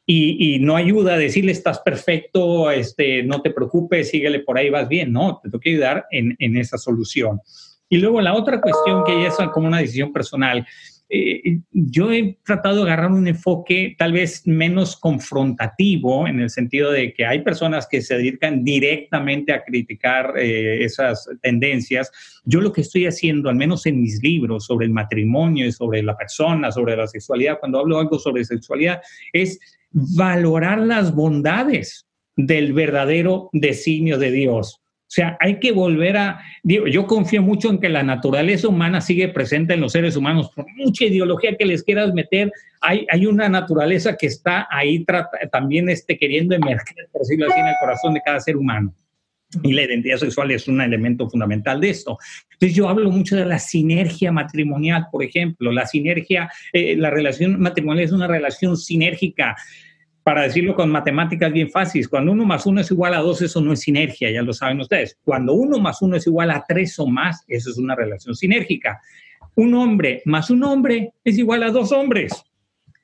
Speaker 3: Y, no ayuda a decirle estás perfecto, este, no te preocupes, síguele por ahí, vas bien. No, te tengo que ayudar en, en esa solución. Y luego la otra cuestión que ya es como una decisión personal. Eh, yo he tratado de agarrar un enfoque tal vez menos confrontativo en el sentido de que hay personas que se dedican directamente a criticar eh, esas tendencias. Yo lo que estoy haciendo, al menos en mis libros sobre el matrimonio y sobre la persona, sobre la sexualidad, cuando hablo algo sobre sexualidad, es valorar las bondades del verdadero designio de Dios o sea, hay que volver a, yo confío mucho en que la naturaleza humana sigue presente en los seres humanos, por mucha ideología que les quieras meter, hay, hay una naturaleza que está ahí también este, queriendo emerger, por decirlo así, en el corazón de cada ser humano. Y la identidad sexual es un elemento fundamental de esto. Entonces yo hablo mucho de la sinergia matrimonial, por ejemplo. La sinergia, eh, la relación matrimonial es una relación sinérgica para decirlo con matemáticas bien fáciles, cuando uno más uno es igual a dos, eso no es sinergia, ya lo saben ustedes. Cuando uno más uno es igual a tres o más, eso es una relación sinérgica. Un hombre más un hombre es igual a dos hombres.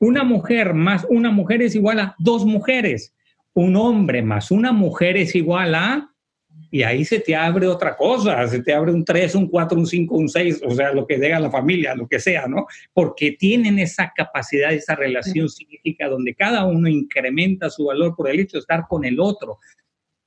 Speaker 3: Una mujer más una mujer es igual a dos mujeres. Un hombre más una mujer es igual a y ahí se te abre otra cosa, se te abre un 3, un 4, un 5, un 6, o sea, lo que diga la familia, lo que sea, ¿no? Porque tienen esa capacidad, esa relación psíquica donde cada uno incrementa su valor por el hecho de estar con el otro.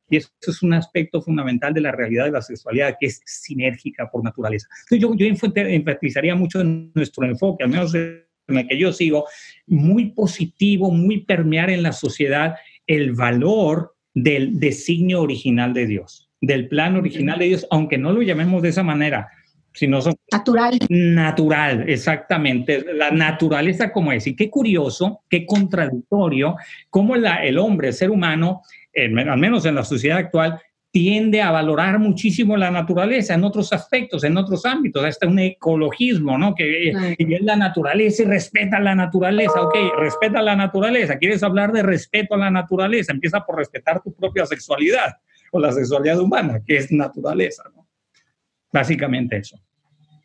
Speaker 3: Y eso es un aspecto fundamental de la realidad de la sexualidad, que es sinérgica por naturaleza. Entonces yo, yo enfatizaría mucho en nuestro enfoque, al menos en el que yo sigo, muy positivo, muy permear en la sociedad el valor del designio original de Dios, del plan original de Dios, aunque no lo llamemos de esa manera, sino son
Speaker 2: natural.
Speaker 3: Natural, exactamente. La naturaleza como es. Y qué curioso, qué contradictorio, cómo la, el hombre, el ser humano, al menos en la sociedad actual, tiende a valorar muchísimo la naturaleza en otros aspectos, en otros ámbitos, hasta un ecologismo, ¿no? Que es la naturaleza y respeta la naturaleza, ok, respeta la naturaleza, quieres hablar de respeto a la naturaleza, empieza por respetar tu propia sexualidad la sexualidad humana, que es naturaleza, ¿no? Básicamente eso.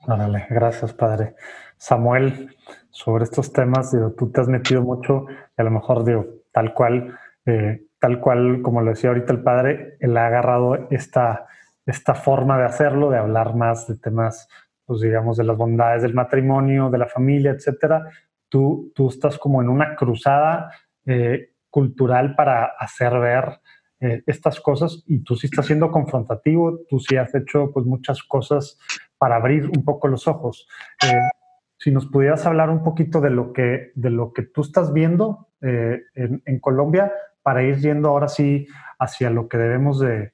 Speaker 1: Órale, gracias, padre. Samuel, sobre estos temas, digo, tú te has metido mucho y a lo mejor, digo, tal cual, eh, tal cual, como lo decía ahorita el padre, él ha agarrado esta, esta forma de hacerlo, de hablar más de temas, pues digamos, de las bondades del matrimonio, de la familia, etcétera. Tú, tú estás como en una cruzada eh, cultural para hacer ver eh, estas cosas y tú sí estás siendo confrontativo, tú sí has hecho pues muchas cosas para abrir un poco los ojos. Eh, si nos pudieras hablar un poquito de lo que, de lo que tú estás viendo en, en Colombia, para ir yendo ahora sí hacia lo que debemos de,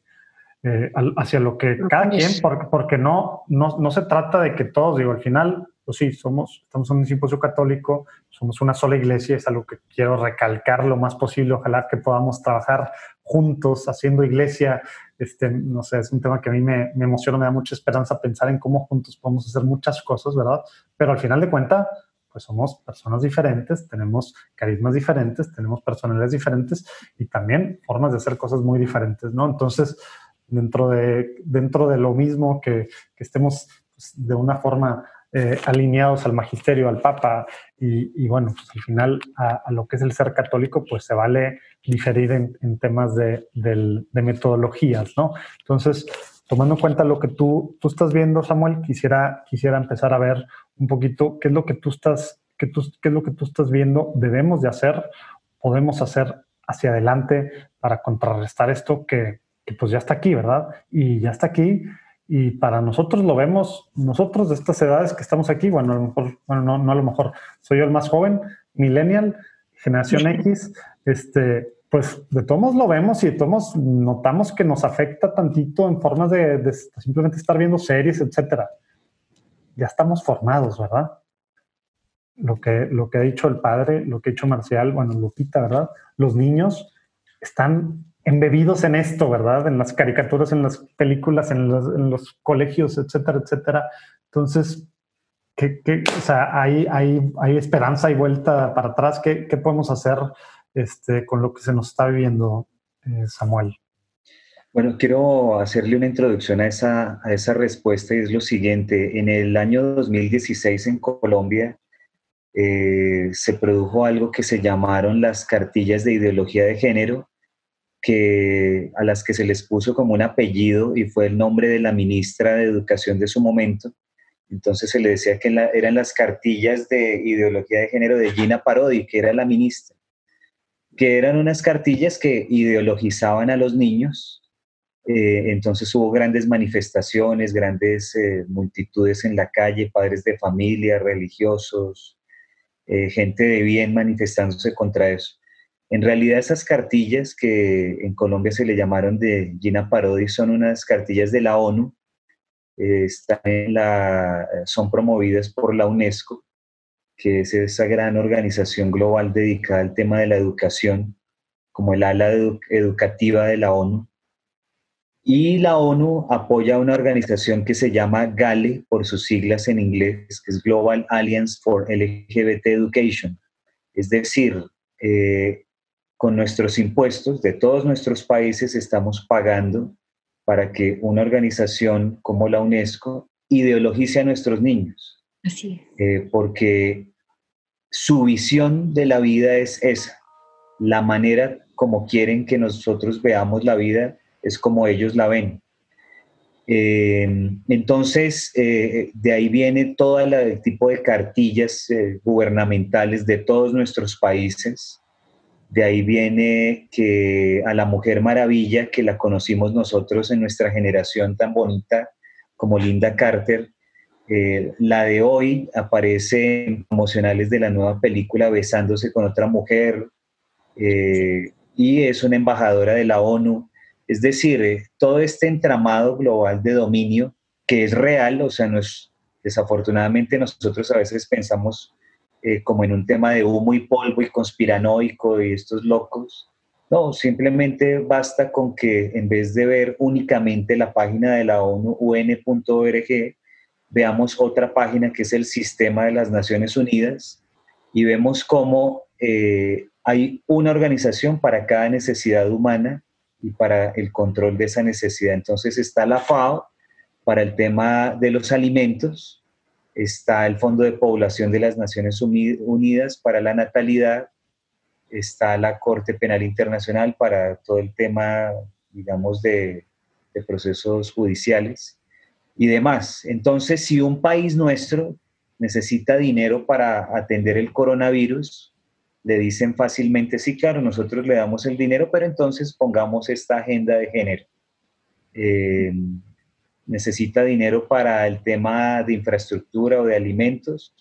Speaker 1: eh, hacia lo que cada quien, porque, porque no, no, no, se trata de que todos, digo, al final, pues sí, somos, estamos en un simposio católico, somos una sola iglesia, es algo que quiero recalcar lo más posible, ojalá que podamos trabajar juntos haciendo iglesia, este, no sé, es un tema que a mí me, me emociona, me da mucha esperanza pensar en cómo juntos podemos hacer muchas cosas, ¿verdad? Pero al final de cuentas, pues somos personas diferentes, tenemos carismas diferentes, tenemos personalidades diferentes y también formas de hacer cosas muy diferentes, ¿no? Entonces, dentro de, dentro de lo mismo que, que estemos pues, de una forma eh, alineados al magisterio, al papa y, bueno, pues al final a, lo que es el ser católico, pues se vale diferir en, en temas de, de, metodologías, ¿no? Entonces, tomando en cuenta lo que tú, tú estás viendo, Samuel, quisiera, quisiera empezar a ver un poquito qué es lo que tú estás, qué, tú, qué es lo que tú estás viendo, debemos de hacer, podemos hacer hacia adelante para contrarrestar esto que, que pues ya está aquí, ¿verdad? Y ya está aquí y para nosotros lo vemos, nosotros de estas edades que estamos aquí, bueno, a lo mejor, bueno, no, no a lo mejor, soy yo el más joven, millennial, generación X, este, pues de todos lo vemos y de todos notamos que nos afecta tantito en formas de, de simplemente estar viendo series, etcétera ya estamos formados, ¿verdad? Lo que, lo que ha dicho el padre, lo que ha dicho Marcial, bueno, Lupita, ¿verdad? Los niños están embebidos en esto, ¿verdad? En las caricaturas, en las películas, en los, colegios, etcétera, etcétera. Entonces, ¿qué, qué, o sea, hay, hay, hay, esperanza y vuelta para atrás. ¿Qué, qué podemos hacer este, con lo que se nos está viviendo, eh, Samuel?
Speaker 4: Bueno, quiero hacerle una introducción a esa, a esa respuesta y es lo siguiente. En el año 2016 en Colombia eh, se produjo algo que se llamaron las cartillas de ideología de género, que, a las que se les puso como un apellido y fue el nombre de la ministra de Educación de su momento. Entonces se le decía que eran las cartillas de ideología de género de Gina Parodi, que era la ministra, que eran unas cartillas que ideologizaban a los niños eh, entonces hubo grandes manifestaciones, grandes eh, multitudes en la calle, padres de familia, religiosos, eh, gente de bien manifestándose contra eso. En realidad esas cartillas que en Colombia se le llamaron de Gina Parodi son unas cartillas de la ONU, están la, son promovidas por la UNESCO, que es esa gran organización global dedicada al tema de la educación, como el ala educativa de la ONU y la ONU apoya una organización que se llama GALE, por sus siglas en inglés, que es Global Alliance for LGBT Education. Es decir, eh, con nuestros impuestos de todos nuestros países estamos pagando para que una organización como la UNESCO ideologice a nuestros niños. Eh, porque su visión de la vida es esa, la manera como quieren que nosotros veamos la vida es como ellos la ven. Eh, entonces, eh, de ahí viene todo el tipo de cartillas gubernamentales de todos nuestros países, De ahí viene que a la Mujer Maravilla, que la conocimos nosotros en nuestra generación tan bonita como Linda Carter, eh, la de hoy aparece en promocionales de la nueva película besándose con otra mujer eh, y es una embajadora de la ONU. Es decir, eh, todo este entramado global de dominio que es real, o sea, no es, desafortunadamente nosotros a veces pensamos como en un tema de humo y polvo y conspiranoico y estos locos. No, simplemente basta con que en vez de ver únicamente la página de la ONU, un.org, veamos otra página que es el Sistema de las Naciones Unidas y vemos cómo eh, hay una organización para cada necesidad humana y para el control de esa necesidad. Entonces está la FAO para el tema de los alimentos, está el Fondo de Población de las Naciones Unidas para la natalidad, está la Corte Penal Internacional para todo el tema, digamos, de, de procesos judiciales y demás. Entonces, si un país nuestro necesita dinero para atender el coronavirus, le dicen fácilmente, sí, claro, nosotros le damos el dinero, pero entonces pongamos esta agenda de género. Eh, necesita dinero para el tema de infraestructura o de alimentos,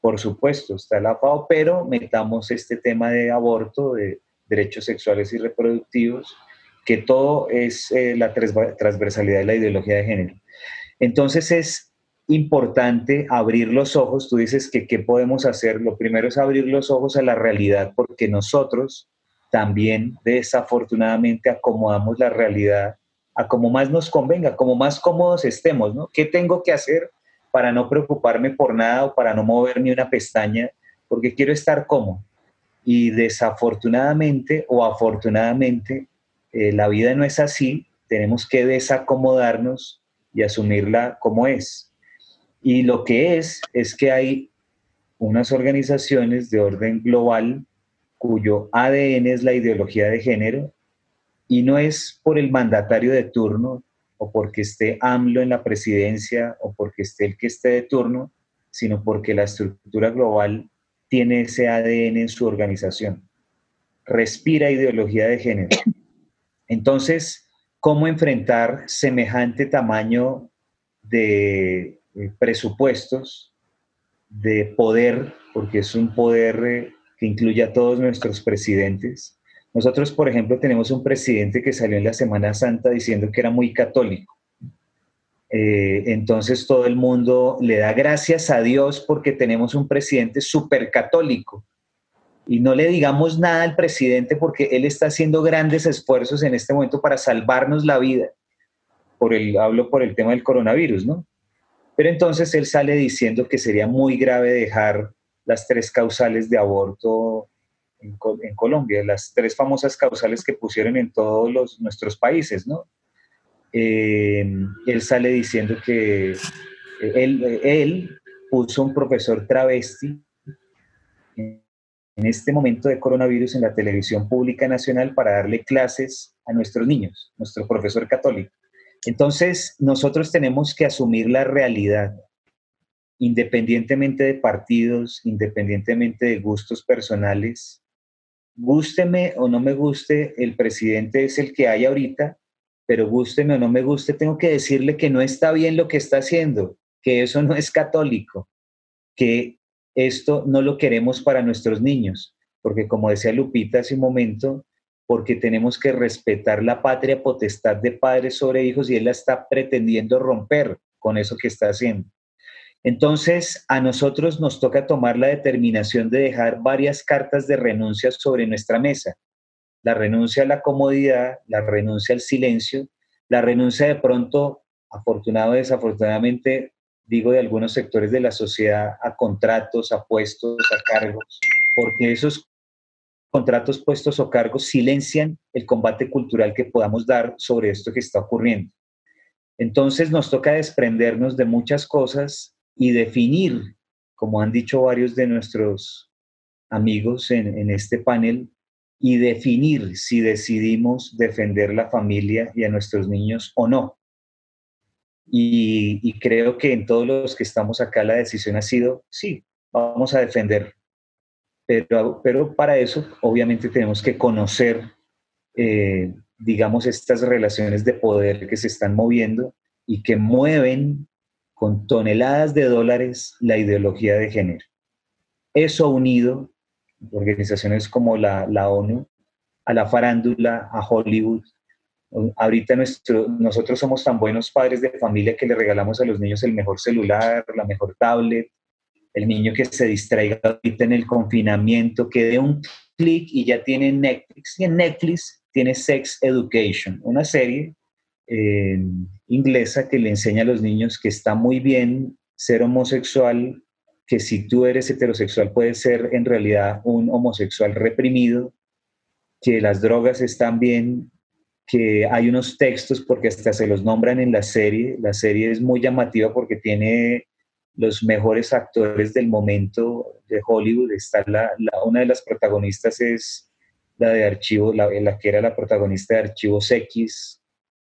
Speaker 4: por supuesto, está la FAO, pero metamos este tema de aborto, de derechos sexuales y reproductivos, que todo es eh, la transversalidad de la ideología de género. Entonces es importante abrir los ojos. Tú dices que qué podemos hacer. Lo primero es abrir los ojos a la realidad porque nosotros también desafortunadamente acomodamos la realidad a como más nos convenga, como más cómodos estemos. ¿Qué tengo que hacer para no preocuparme por nada o para no mover ni una pestaña? Porque quiero estar cómodo. Y desafortunadamente o afortunadamente, eh, la vida no es así. Tenemos que desacomodarnos y asumirla como es. Y lo que es, es que hay unas organizaciones de orden global cuyo ADN es la ideología de género y no es por el mandatario de turno o porque esté AMLO en la presidencia o porque esté el que esté de turno, sino porque la estructura global tiene ese ADN en su organización. Respira ideología de género. Entonces, cómo enfrentar semejante tamaño de eh, presupuestos, de poder, porque es un poder eh, que incluye a todos nuestros presidentes. Nosotros, por ejemplo, tenemos un presidente que salió en la Semana Santa diciendo que era muy católico. Eh, entonces todo el mundo le da gracias a Dios porque tenemos un presidente súper católico y no le digamos nada al presidente porque él está haciendo grandes esfuerzos en este momento para salvarnos la vida. Por el, hablo por el tema del coronavirus, ¿no? Pero entonces él sale diciendo que sería muy grave dejar las tres causales de aborto en, Colombia, las tres famosas causales que pusieron en todos los, nuestros países, ¿no? Eh, él sale diciendo que él, él puso un profesor travesti en este momento de coronavirus en la televisión pública nacional para darle clases a nuestros niños, nuestro profesor católico. Entonces, nosotros tenemos que asumir la realidad, independientemente de partidos, independientemente de gustos personales. Gústeme o no me guste, el presidente es el que hay ahorita, pero gústeme o no me guste, tengo que decirle que no está bien lo que está haciendo, que eso no es católico, que esto no lo queremos para nuestros niños, porque como decía Lupita hace un momento, porque tenemos que respetar la patria potestad de padres sobre hijos y él la está pretendiendo romper con eso que está haciendo. Entonces, a nosotros nos toca tomar la determinación de dejar varias cartas de renuncia sobre nuestra mesa. La renuncia a la comodidad, la renuncia al silencio, la renuncia de pronto, afortunado o desafortunadamente, digo, de algunos sectores de la sociedad a contratos, a puestos, a cargos, porque esos contratos, puestos o cargos silencian el combate cultural que podamos dar sobre esto que está ocurriendo. Entonces nos toca desprendernos de muchas cosas y definir, como han dicho varios de nuestros amigos en, en este panel, y definir si decidimos defender la familia y a nuestros niños o no. Y, creo que en todos los que estamos acá la decisión ha sido, sí, vamos a defender. pero, pero para eso obviamente tenemos que conocer, eh, digamos, estas relaciones de poder que se están moviendo y que mueven con toneladas de dólares la ideología de género. Eso unido, organizaciones como la, la ONU, a la farándula, a Hollywood, Ahorita nuestro, nosotros somos tan buenos padres de familia que le regalamos a los niños el mejor celular, la mejor tablet, el niño que se distraiga ahorita en el confinamiento, que dé un clic y ya tiene Netflix. Y en Netflix tiene Sex Education, una serie eh, inglesa que le enseña a los niños que está muy bien ser homosexual, que si tú eres heterosexual puedes ser en realidad un homosexual reprimido, que las drogas están bien, que hay unos textos, porque hasta se los nombran en la serie, la serie es muy llamativa porque tiene los mejores actores del momento de Hollywood, está la, una de las protagonistas es la de Archivo, la, la que era la protagonista de Archivos X,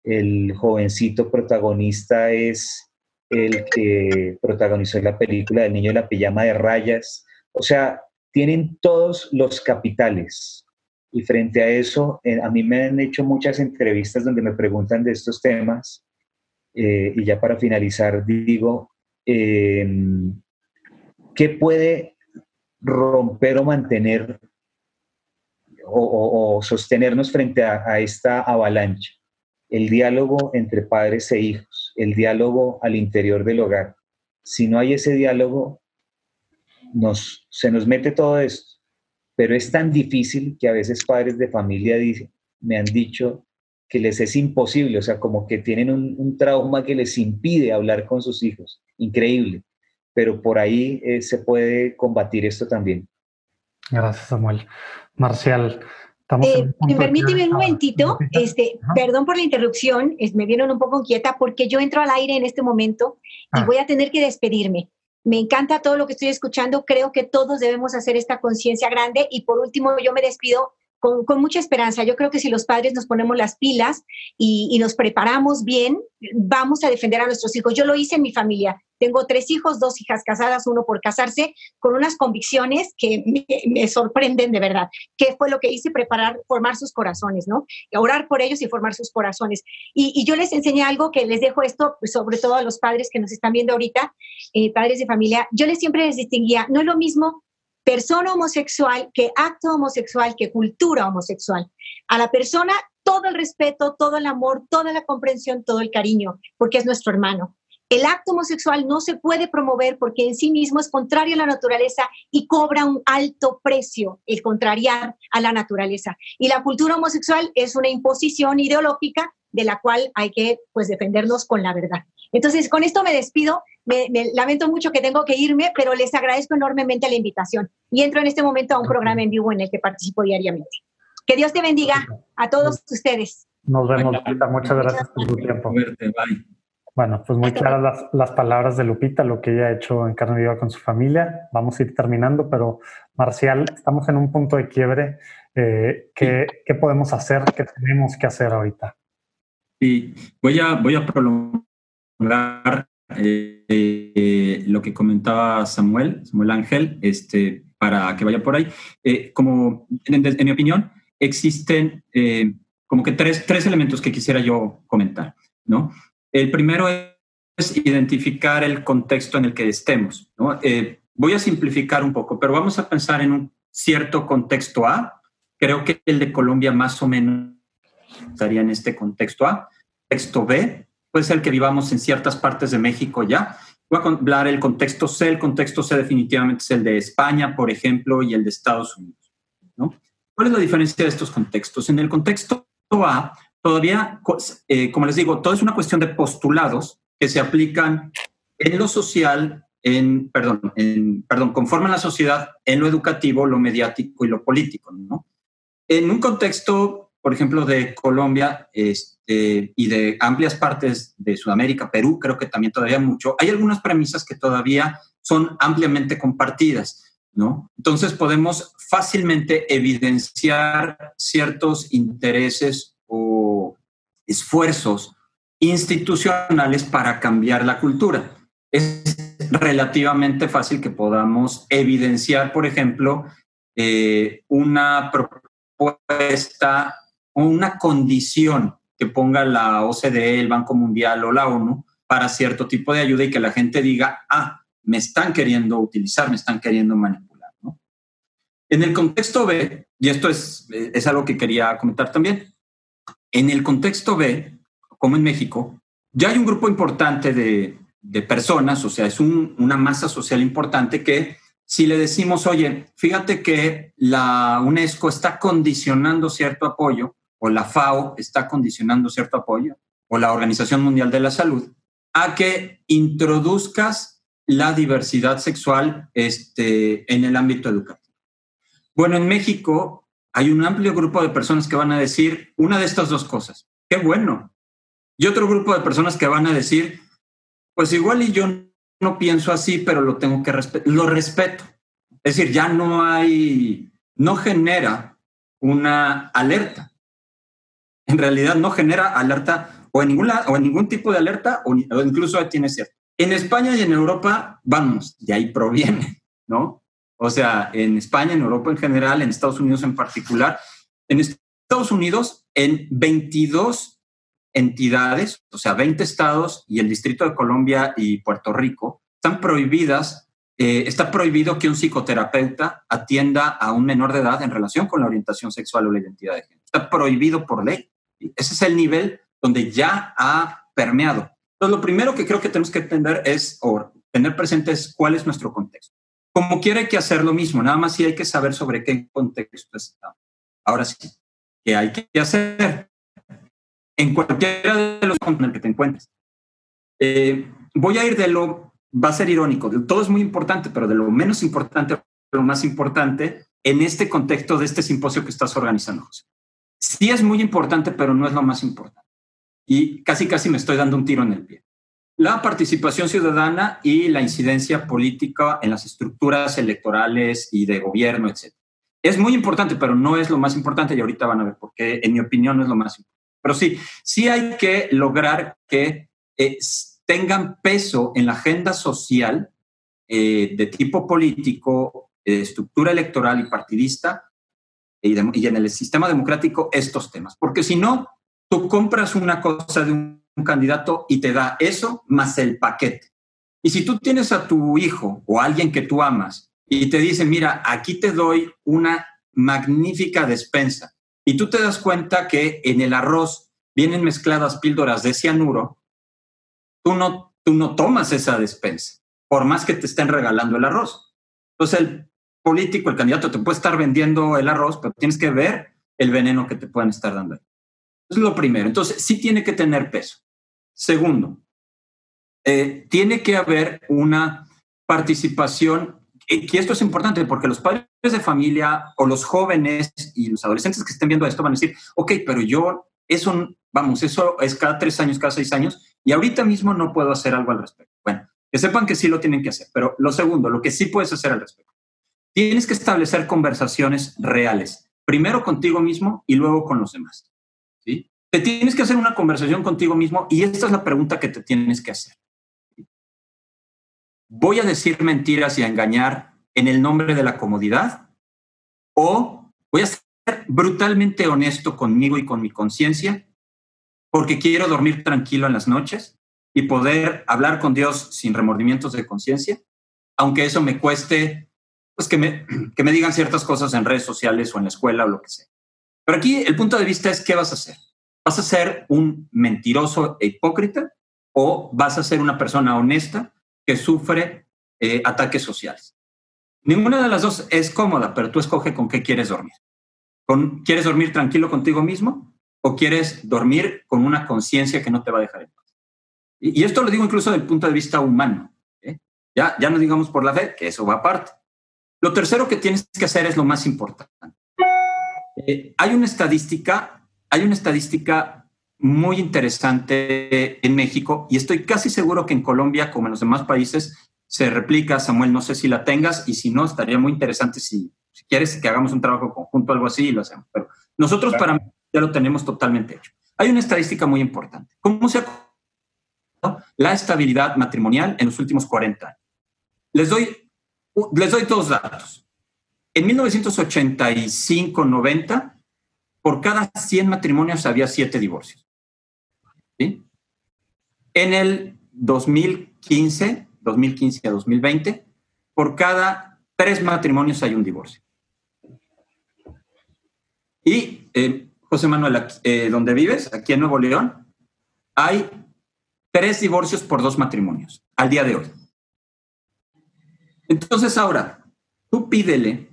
Speaker 4: el jovencito protagonista es el que protagonizó la película del niño de la pijama de rayas, o sea, tienen todos los capitales, y frente a eso, eh, a mí me han hecho muchas entrevistas donde me preguntan de estos temas. Eh, y ya para finalizar, digo, em, ¿qué puede romper o mantener o, sostenernos frente a, a, esta avalancha? El diálogo entre padres e hijos, el diálogo al interior del hogar. Si no hay ese diálogo, nos, se nos mete todo esto pero es tan difícil que a veces padres de familia me han dicho que les es imposible, o sea, como que tienen un, trauma que les impide hablar con sus hijos. Increíble. Pero por ahí eh, se puede combatir esto también.
Speaker 1: Gracias, Samuel. Marcial,
Speaker 2: eh, permíteme un momentito, este, perdón por la interrupción, me vieron un poco inquieta porque yo entro al aire en este momento y ah. voy a tener que despedirme. Me encanta todo lo que estoy escuchando. Creo que todos debemos hacer esta conciencia grande. Y por último, yo me despido con, mucha esperanza. Yo creo que si los padres nos ponemos las pilas y, nos preparamos bien, vamos a defender a nuestros hijos. Yo lo hice en mi familia. Tengo tres hijos, dos hijas casadas, uno por casarse, con unas convicciones que me, sorprenden de verdad. ¿Qué fue lo que hice? Preparar, formar sus corazones, ¿no? Orar por ellos y formar sus corazones. Y, yo les enseñé algo que les dejo esto, pues, sobre todo a los padres que nos están viendo ahorita, eh, padres de familia. Yo les siempre les distinguía, no es lo mismo persona homosexual, que acto homosexual, que cultura homosexual. A la persona todo el respeto, todo el amor, toda la comprensión, todo el cariño, porque es nuestro hermano. El acto homosexual no se puede promover porque en sí mismo es contrario a la naturaleza y cobra un alto precio el contrariar a la naturaleza. Y la cultura homosexual es una imposición ideológica de la cual hay que pues defendernos con la verdad. Entonces, con esto me despido. Me, lamento mucho que tengo que irme, pero les agradezco enormemente la invitación y entro en este momento a un programa en vivo en el que participo diariamente. Que Dios te bendiga a todos ustedes.
Speaker 1: Nos vemos, Lupita. Muchas gracias por tu tiempo. Bueno, pues muy claras las, las, palabras de Lupita, lo que ella ha hecho en carne viva con su familia. Vamos a ir terminando, pero Marcial, estamos en un punto de quiebre. Eh, ¿qué, ¿qué, podemos hacer? ¿Qué tenemos que hacer ahorita?
Speaker 5: Sí, voy a, voy a prolongar eh, lo que comentaba Samuel, Samuel Ángel, este, para que vaya por ahí. Eh, como, en, mi opinión, existen eh, como que tres, tres elementos que quisiera yo comentar, ¿no? El primero es identificar el contexto en el que estemos, ¿no? voy a simplificar un poco, pero vamos a pensar en un cierto contexto A. Creo que el de Colombia más o menos estaría en este contexto A. Contexto B puede ser que vivamos en ciertas partes de México ya. Voy a hablar el contexto C. El contexto C definitivamente es el de España, por ejemplo, y el de Estados Unidos. ¿no? ¿Cuál es la diferencia de estos contextos? En el contexto A, todavía, eh, como les digo, todo es una cuestión de postulados que se aplican en lo social, en, perdón, en, perdón, conforman la sociedad en lo educativo, lo mediático y lo político. ¿no? En un contexto, por ejemplo, de Colombia, este, y de amplias partes de Sudamérica, Perú, creo que también todavía mucho, hay algunas premisas que todavía son ampliamente compartidas, ¿no? Entonces podemos fácilmente evidenciar ciertos intereses o esfuerzos institucionales para cambiar la cultura. Es relativamente fácil que podamos evidenciar, por ejemplo, eh, una propuesta una condición que ponga la OCDE, el Banco Mundial o la ONU para cierto tipo de ayuda y que la gente diga, ah, me están queriendo utilizar, me están queriendo manipular. En el contexto B, y esto es, es algo que quería comentar también, en el contexto B, como en México, ya hay un grupo importante de, de personas, o sea, es una masa social importante que si le decimos, oye, fíjate que la UNESCO está condicionando cierto apoyo, o la FAO está condicionando cierto apoyo, o la Organización Mundial de la Salud, a que introduzcas la diversidad sexual este, en el ámbito educativo. Bueno, en México hay un amplio grupo de personas que van a decir una de estas dos cosas. Qué bueno. Y otro grupo de personas que van a decir, pues igual y yo no pienso así, pero lo tengo que respetar, lo respeto. Es decir, ya no hay, no genera una alerta. En realidad no genera alerta o en, o en ningún tipo de alerta o, incluso tiene cierto. En España y en Europa, vamos, de ahí proviene, ¿no? O sea, en España, en Europa en general, en Estados Unidos en particular. En Estados Unidos, en 22 entidades, o sea, 20 estados y el Distrito de Colombia y Puerto Rico, están prohibidas, eh, está prohibido que un psicoterapeuta atienda a un menor de edad en relación con la orientación sexual o la identidad de género. Está prohibido por ley. Ese es el nivel donde ya ha permeado. Entonces, lo primero que creo que tenemos que entender es, o tener presente es cuál es nuestro contexto. Como quiera hay que hacer lo mismo, nada más sí hay que saber sobre qué contexto estamos. Ahora sí, ¿qué hay que hacer? en cualquiera de los en el que te encuentres. Eh, voy a ir de lo, va a ser irónico, todo es muy importante, pero de lo menos importante lo más importante en este contexto de este simposio que estás organizando, José. Sí es muy importante, pero no es lo más importante. Y casi, casi me estoy dando un tiro en el pie. La participación ciudadana y la incidencia política en las estructuras electorales y de gobierno, etc. Es muy importante, pero no es lo más importante y ahorita van a ver por qué, en mi opinión, no es lo más importante. Pero sí, sí hay que lograr que eh, tengan peso en la agenda social eh, de tipo político, de estructura electoral y partidista, y, en el sistema democrático estos temas. Porque si no, tú compras una cosa de un, candidato y te da eso más el paquete. Y si tú tienes a tu hijo o a alguien que tú amas y te dice, mira, aquí te doy una magnífica despensa y tú te das cuenta que en el arroz vienen mezcladas píldoras de cianuro, tú no, tú no tomas esa despensa, por más que te estén regalando el arroz. Entonces el político, el candidato, te puede estar vendiendo el arroz, pero tienes que ver el veneno que te pueden estar dando. Es lo primero. Entonces, sí tiene que tener peso. Segundo, eh, tiene que haber una participación y esto es importante porque los padres de familia o los jóvenes y los adolescentes que estén viendo esto van a decir, ok, pero yo, eso, vamos, eso es cada tres años, cada seis años, y ahorita mismo no puedo hacer algo al respecto. Bueno, que sepan que sí lo tienen que hacer, pero lo segundo, lo que sí puedes hacer al respecto, tienes que establecer conversaciones reales, primero contigo mismo y luego con los demás. ¿sí? Te tienes que hacer una conversación contigo mismo y esta es la pregunta que te tienes que hacer voy a decir mentiras y a engañar en el nombre de la comodidad o voy a ser brutalmente honesto conmigo y con mi conciencia porque quiero dormir tranquilo en las noches y poder hablar con Dios sin remordimientos de conciencia, aunque eso me cueste, pues que me, que me digan ciertas cosas en redes sociales o en la escuela o lo que sea. Pero aquí el punto de vista es, ¿qué vas a hacer? ¿Vas a ser un mentiroso e hipócrita o vas a ser una persona honesta que sufre eh, ataques sociales. Ninguna de las dos es cómoda, pero tú escoge con qué quieres dormir. Con, ¿Quieres dormir tranquilo contigo mismo o quieres dormir con una conciencia que no te va a dejar en paz? Y, esto lo digo incluso desde el punto de vista humano. ¿eh? Ya, ya no digamos por la fe, que eso va aparte. Lo tercero que tienes que hacer es lo más importante. Eh, hay una estadística, hay una estadística muy interesante en México y estoy casi seguro que en Colombia, como en los demás países, se replica. Samuel, no sé si la tengas y si no, estaría muy interesante si, si quieres que hagamos un trabajo conjunto, algo así, y lo hacemos. Pero nosotros para mí ya lo tenemos totalmente hecho. Hay una estadística muy importante. ¿Cómo se ha la estabilidad matrimonial en los últimos 40 años? Les doy, les doy dos datos. en 1985-90, por cada 100 matrimonios había 7 divorcios. ¿Sí? En el 2015, 2015 a 2020, por cada 3 matrimonios hay un divorcio. Y, eh, José Manuel, eh, donde vives, aquí en Nuevo León, hay tres divorcios por dos matrimonios al día de hoy. Entonces ahora, tú pídele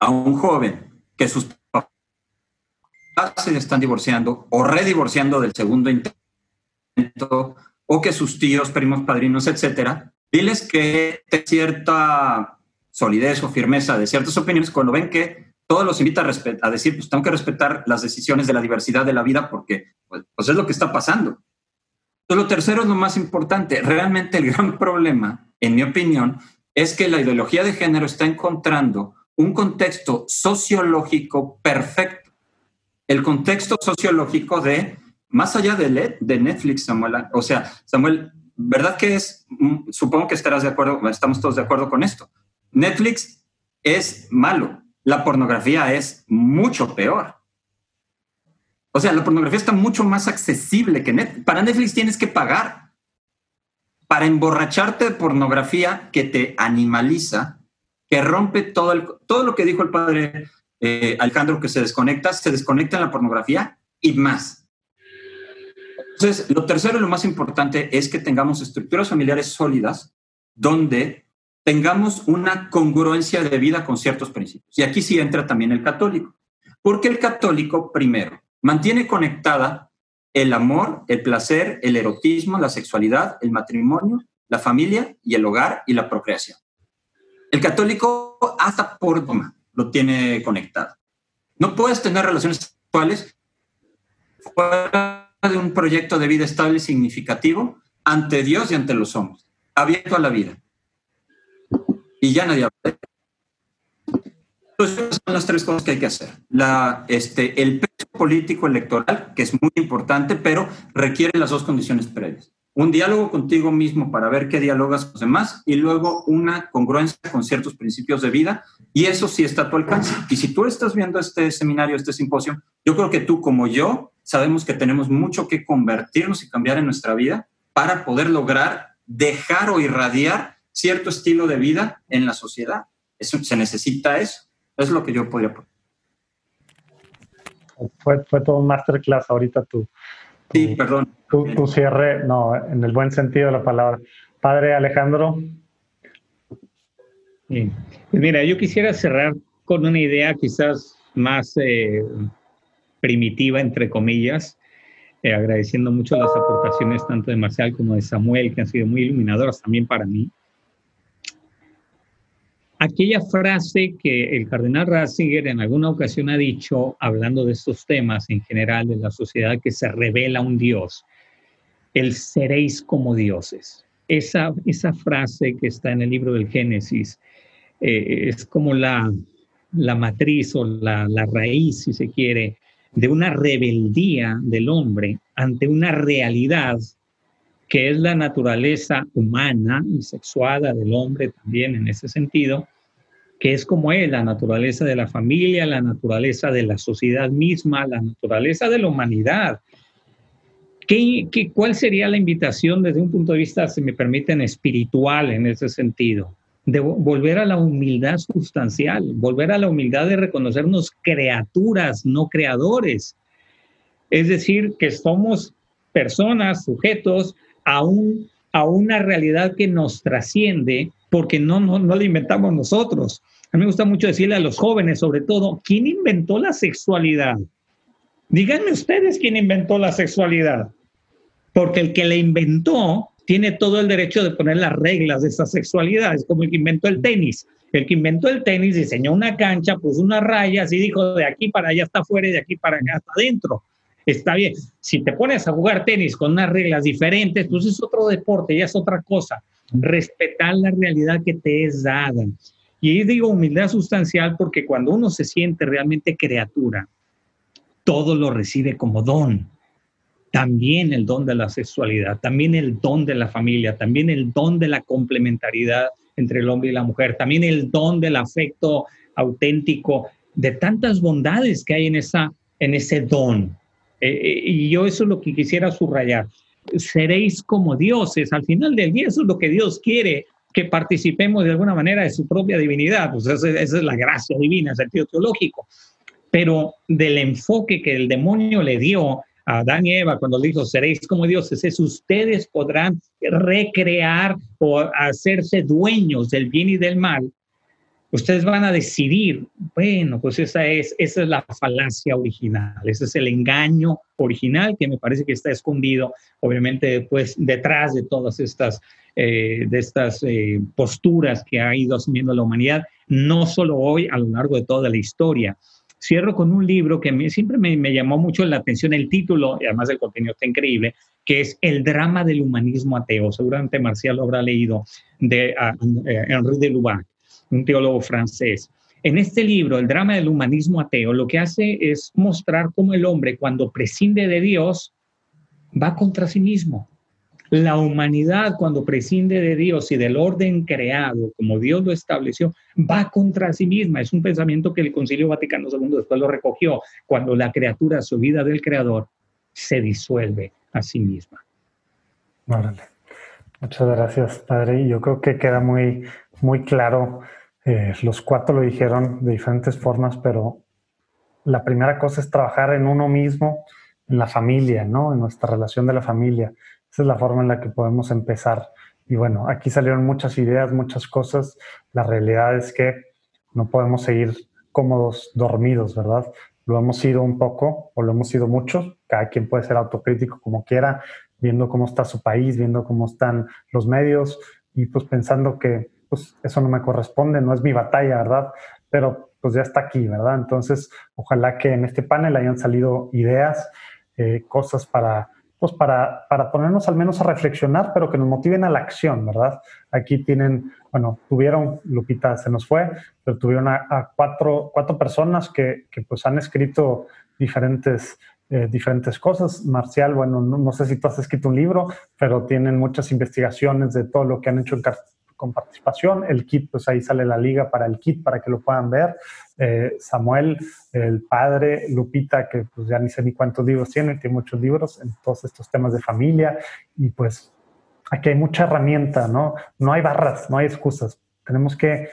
Speaker 5: a un joven que sus papás se están divorciando o redivorciando del segundo intento o que sus tíos, primos, padrinos, etcétera, diles que cierta solidez o firmeza de ciertas opiniones cuando ven que todos los invita a, a decir, pues tengo que respetar las decisiones de la diversidad de la vida porque pues, pues es lo que está pasando. Entonces, lo tercero es lo más importante. Realmente el gran problema, en mi opinión, es que la ideología de género está encontrando un contexto sociológico perfecto. El contexto sociológico de, más allá de, de Netflix, Samuel, o sea, Samuel, ¿verdad que es, mm, supongo que estarás de acuerdo, estamos todos de acuerdo con esto? Netflix es malo, la pornografía es mucho peor. O sea, la pornografía está mucho más accesible que Netflix. Para Netflix tienes que pagar. Para emborracharte de pornografía que te animaliza, que rompe todo, el, todo lo que dijo el padre eh, Alejandro, que se desconecta, se desconecta en la pornografía y más. Entonces, lo tercero y lo más importante es que tengamos estructuras familiares sólidas donde tengamos una congruencia de vida con ciertos principios. Y aquí sí entra también el católico. Porque el católico, primero, mantiene conectada el amor, el placer, el erotismo, la sexualidad, el matrimonio, la familia y el hogar y la procreación. El católico hasta por dogma lo tiene conectado. No puedes tener relaciones sexuales fuera de un proyecto de vida estable y significativo ante Dios y ante los hombres, abierto a la vida. Y ya nadie habla entonces, son las tres cosas que hay que hacer. La, este, el peso político electoral, que es muy importante, pero requiere las dos condiciones previas. Un diálogo contigo mismo para ver qué dialogas con los demás y luego una congruencia con ciertos principios de vida y eso sí está a tu alcance. Y si tú estás viendo este seminario, este simposio, yo creo que tú como yo sabemos que tenemos mucho que convertirnos y cambiar en nuestra vida para poder lograr dejar o irradiar cierto estilo de vida en la sociedad. Eso, se necesita eso. Es lo que yo podría poner.
Speaker 1: Fue, fue todo un masterclass ahorita tú.
Speaker 5: Sí, perdón.
Speaker 1: Tu, cierre, no, en el buen sentido de la palabra. Padre Alejandro.
Speaker 3: Pues mira, yo quisiera cerrar con una idea quizás más eh, primitiva, entre comillas, eh, agradeciendo mucho las aportaciones tanto de Marcial como de Samuel, que han sido muy iluminadoras también para mí aquella frase que el cardenal Ratzinger en alguna ocasión ha dicho, hablando de estos temas en general de la sociedad, que se revela un Dios, el seréis como dioses. Esa, esa frase que está en el libro del Génesis eh, es como la, la matriz o la, la raíz, si se quiere, de una rebeldía del hombre ante una realidad que es la naturaleza humana y sexuada del hombre también en ese sentido, que es como es la naturaleza de la familia, la naturaleza de la sociedad misma, la naturaleza de la humanidad. ¿Qué, qué, cuál sería la invitación desde un punto de vista, si me permiten, espiritual en ese sentido? De volver a la humildad sustancial, volver a la humildad de reconocernos criaturas, no creadores. Es decir, que somos personas, sujetos a, a una realidad que nos trasciende porque no, no, no la inventamos nosotros. A mí me gusta mucho decirle a los jóvenes, sobre todo, ¿quién inventó la sexualidad? Díganme ustedes quién inventó la sexualidad. Porque el que la inventó tiene todo el derecho de poner las reglas de esa sexualidad. Es como el que inventó el tenis. El que inventó el tenis diseñó una cancha, puso unas rayas y dijo de aquí para allá está afuera y de aquí para allá está adentro está bien. Si te pones a jugar tenis con unas reglas diferentes, pues es otro deporte, ya es otra cosa. Respetar la realidad que te es dada. Y ahí digo humildad sustancial porque cuando uno se siente realmente criatura, todo lo recibe como don. También el don de la sexualidad, también el don de la familia, también el don de la complementariedad entre el hombre y la mujer, también el don del afecto auténtico de tantas bondades que hay en, esa, en ese don. Eh, eh, y yo eso es lo que quisiera subrayar. Seréis como dioses. Al final del día eso es lo que Dios quiere, que participemos de alguna manera de su propia divinidad. Pues esa, es la gracia divina en sentido teológico. Pero del enfoque que el demonio le dio a Adán y Eva cuando dijo, seréis como dioses, es ustedes podrán recrear o hacerse dueños del bien y del mal. Ustedes van a decidir, bueno, pues esa es, esa es la falacia original, ese es el engaño original que me parece que está escondido, obviamente, después detrás de todas estas, eh, de estas eh, posturas que ha ido asumiendo la humanidad, no solo hoy, a lo largo de toda la historia. Cierro con un libro que siempre me, llamó mucho la atención, el título, y además el contenido está increíble, que es El drama del humanismo ateo. Seguramente Marcial lo habrá leído, de uh, Henri de Lubac, un teólogo francés. En este libro, El drama del humanismo ateo, lo que hace es mostrar cómo el hombre, cuando prescinde de Dios, va contra sí mismo. La humanidad, cuando prescinde de Dios y del orden creado, como Dios lo estableció, va contra sí misma. Es un pensamiento que el Concilio Vaticano II después lo recogió. Cuando la criatura, su vida del Creador, se disuelve a sí misma.
Speaker 1: Órale. Muchas gracias, Padre. Yo creo que queda muy, muy claro. Eh, los cuatro lo dijeron de diferentes formas, pero la primera cosa es trabajar en uno mismo, en la familia, ¿no? En nuestra relación de la familia. Esa es la forma en la que podemos empezar. Y bueno, aquí salieron muchas ideas, muchas cosas. La realidad es que no podemos seguir cómodos, dormidos, ¿verdad? Lo hemos sido un poco o lo hemos sido mucho. Cada quien puede ser autocrítico como quiera, viendo cómo está su país, viendo cómo están los medios y pues pensando que pues eso no me corresponde, no es mi batalla, ¿verdad? Pero pues ya está aquí, ¿verdad? Entonces, ojalá que en este panel hayan salido ideas, eh, cosas para pues para, para, ponernos al menos a reflexionar, pero que nos motiven a la acción, ¿verdad? Aquí tienen, bueno, tuvieron, Lupita se nos fue, pero tuvieron a, cuatro, cuatro, personas que, que, pues han escrito diferentes, eh, diferentes cosas. Marcial, bueno, no, no, sé si tú has escrito un libro, pero tienen muchas investigaciones de todo lo que han hecho en, con participación. El kit, pues ahí sale la liga para el kit para que lo puedan ver. Eh, Samuel, el padre, Lupita, que pues ya ni sé ni cuántos libros tiene, tiene muchos libros en todos estos temas de familia. Y pues aquí hay mucha herramienta, ¿no? No hay barras, no hay excusas. Tenemos que,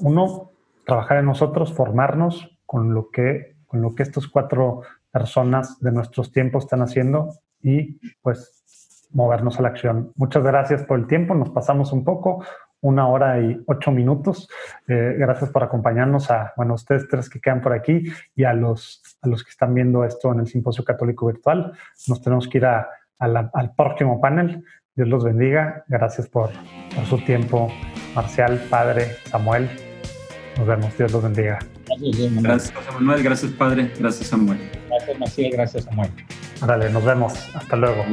Speaker 1: uno, trabajar en nosotros, formarnos con lo que, con lo que estos cuatro personas de nuestros tiempos están haciendo y pues movernos a la acción. Muchas gracias por el tiempo, nos pasamos un poco, una hora y ocho minutos. Eh, gracias por acompañarnos a, bueno, ustedes tres que quedan por aquí y a los, a los que están viendo esto en el Simposio Católico Virtual. Nos tenemos que ir al próximo panel. Dios los bendiga. Gracias por, por su tiempo, Marcial, Padre, Samuel. Nos vemos. Dios los bendiga.
Speaker 5: Gracias, gracias Manuel. Gracias, Padre. Gracias, Samuel.
Speaker 3: Gracias, Marcial. Gracias, Samuel.
Speaker 1: Órale, nos vemos. Hasta luego.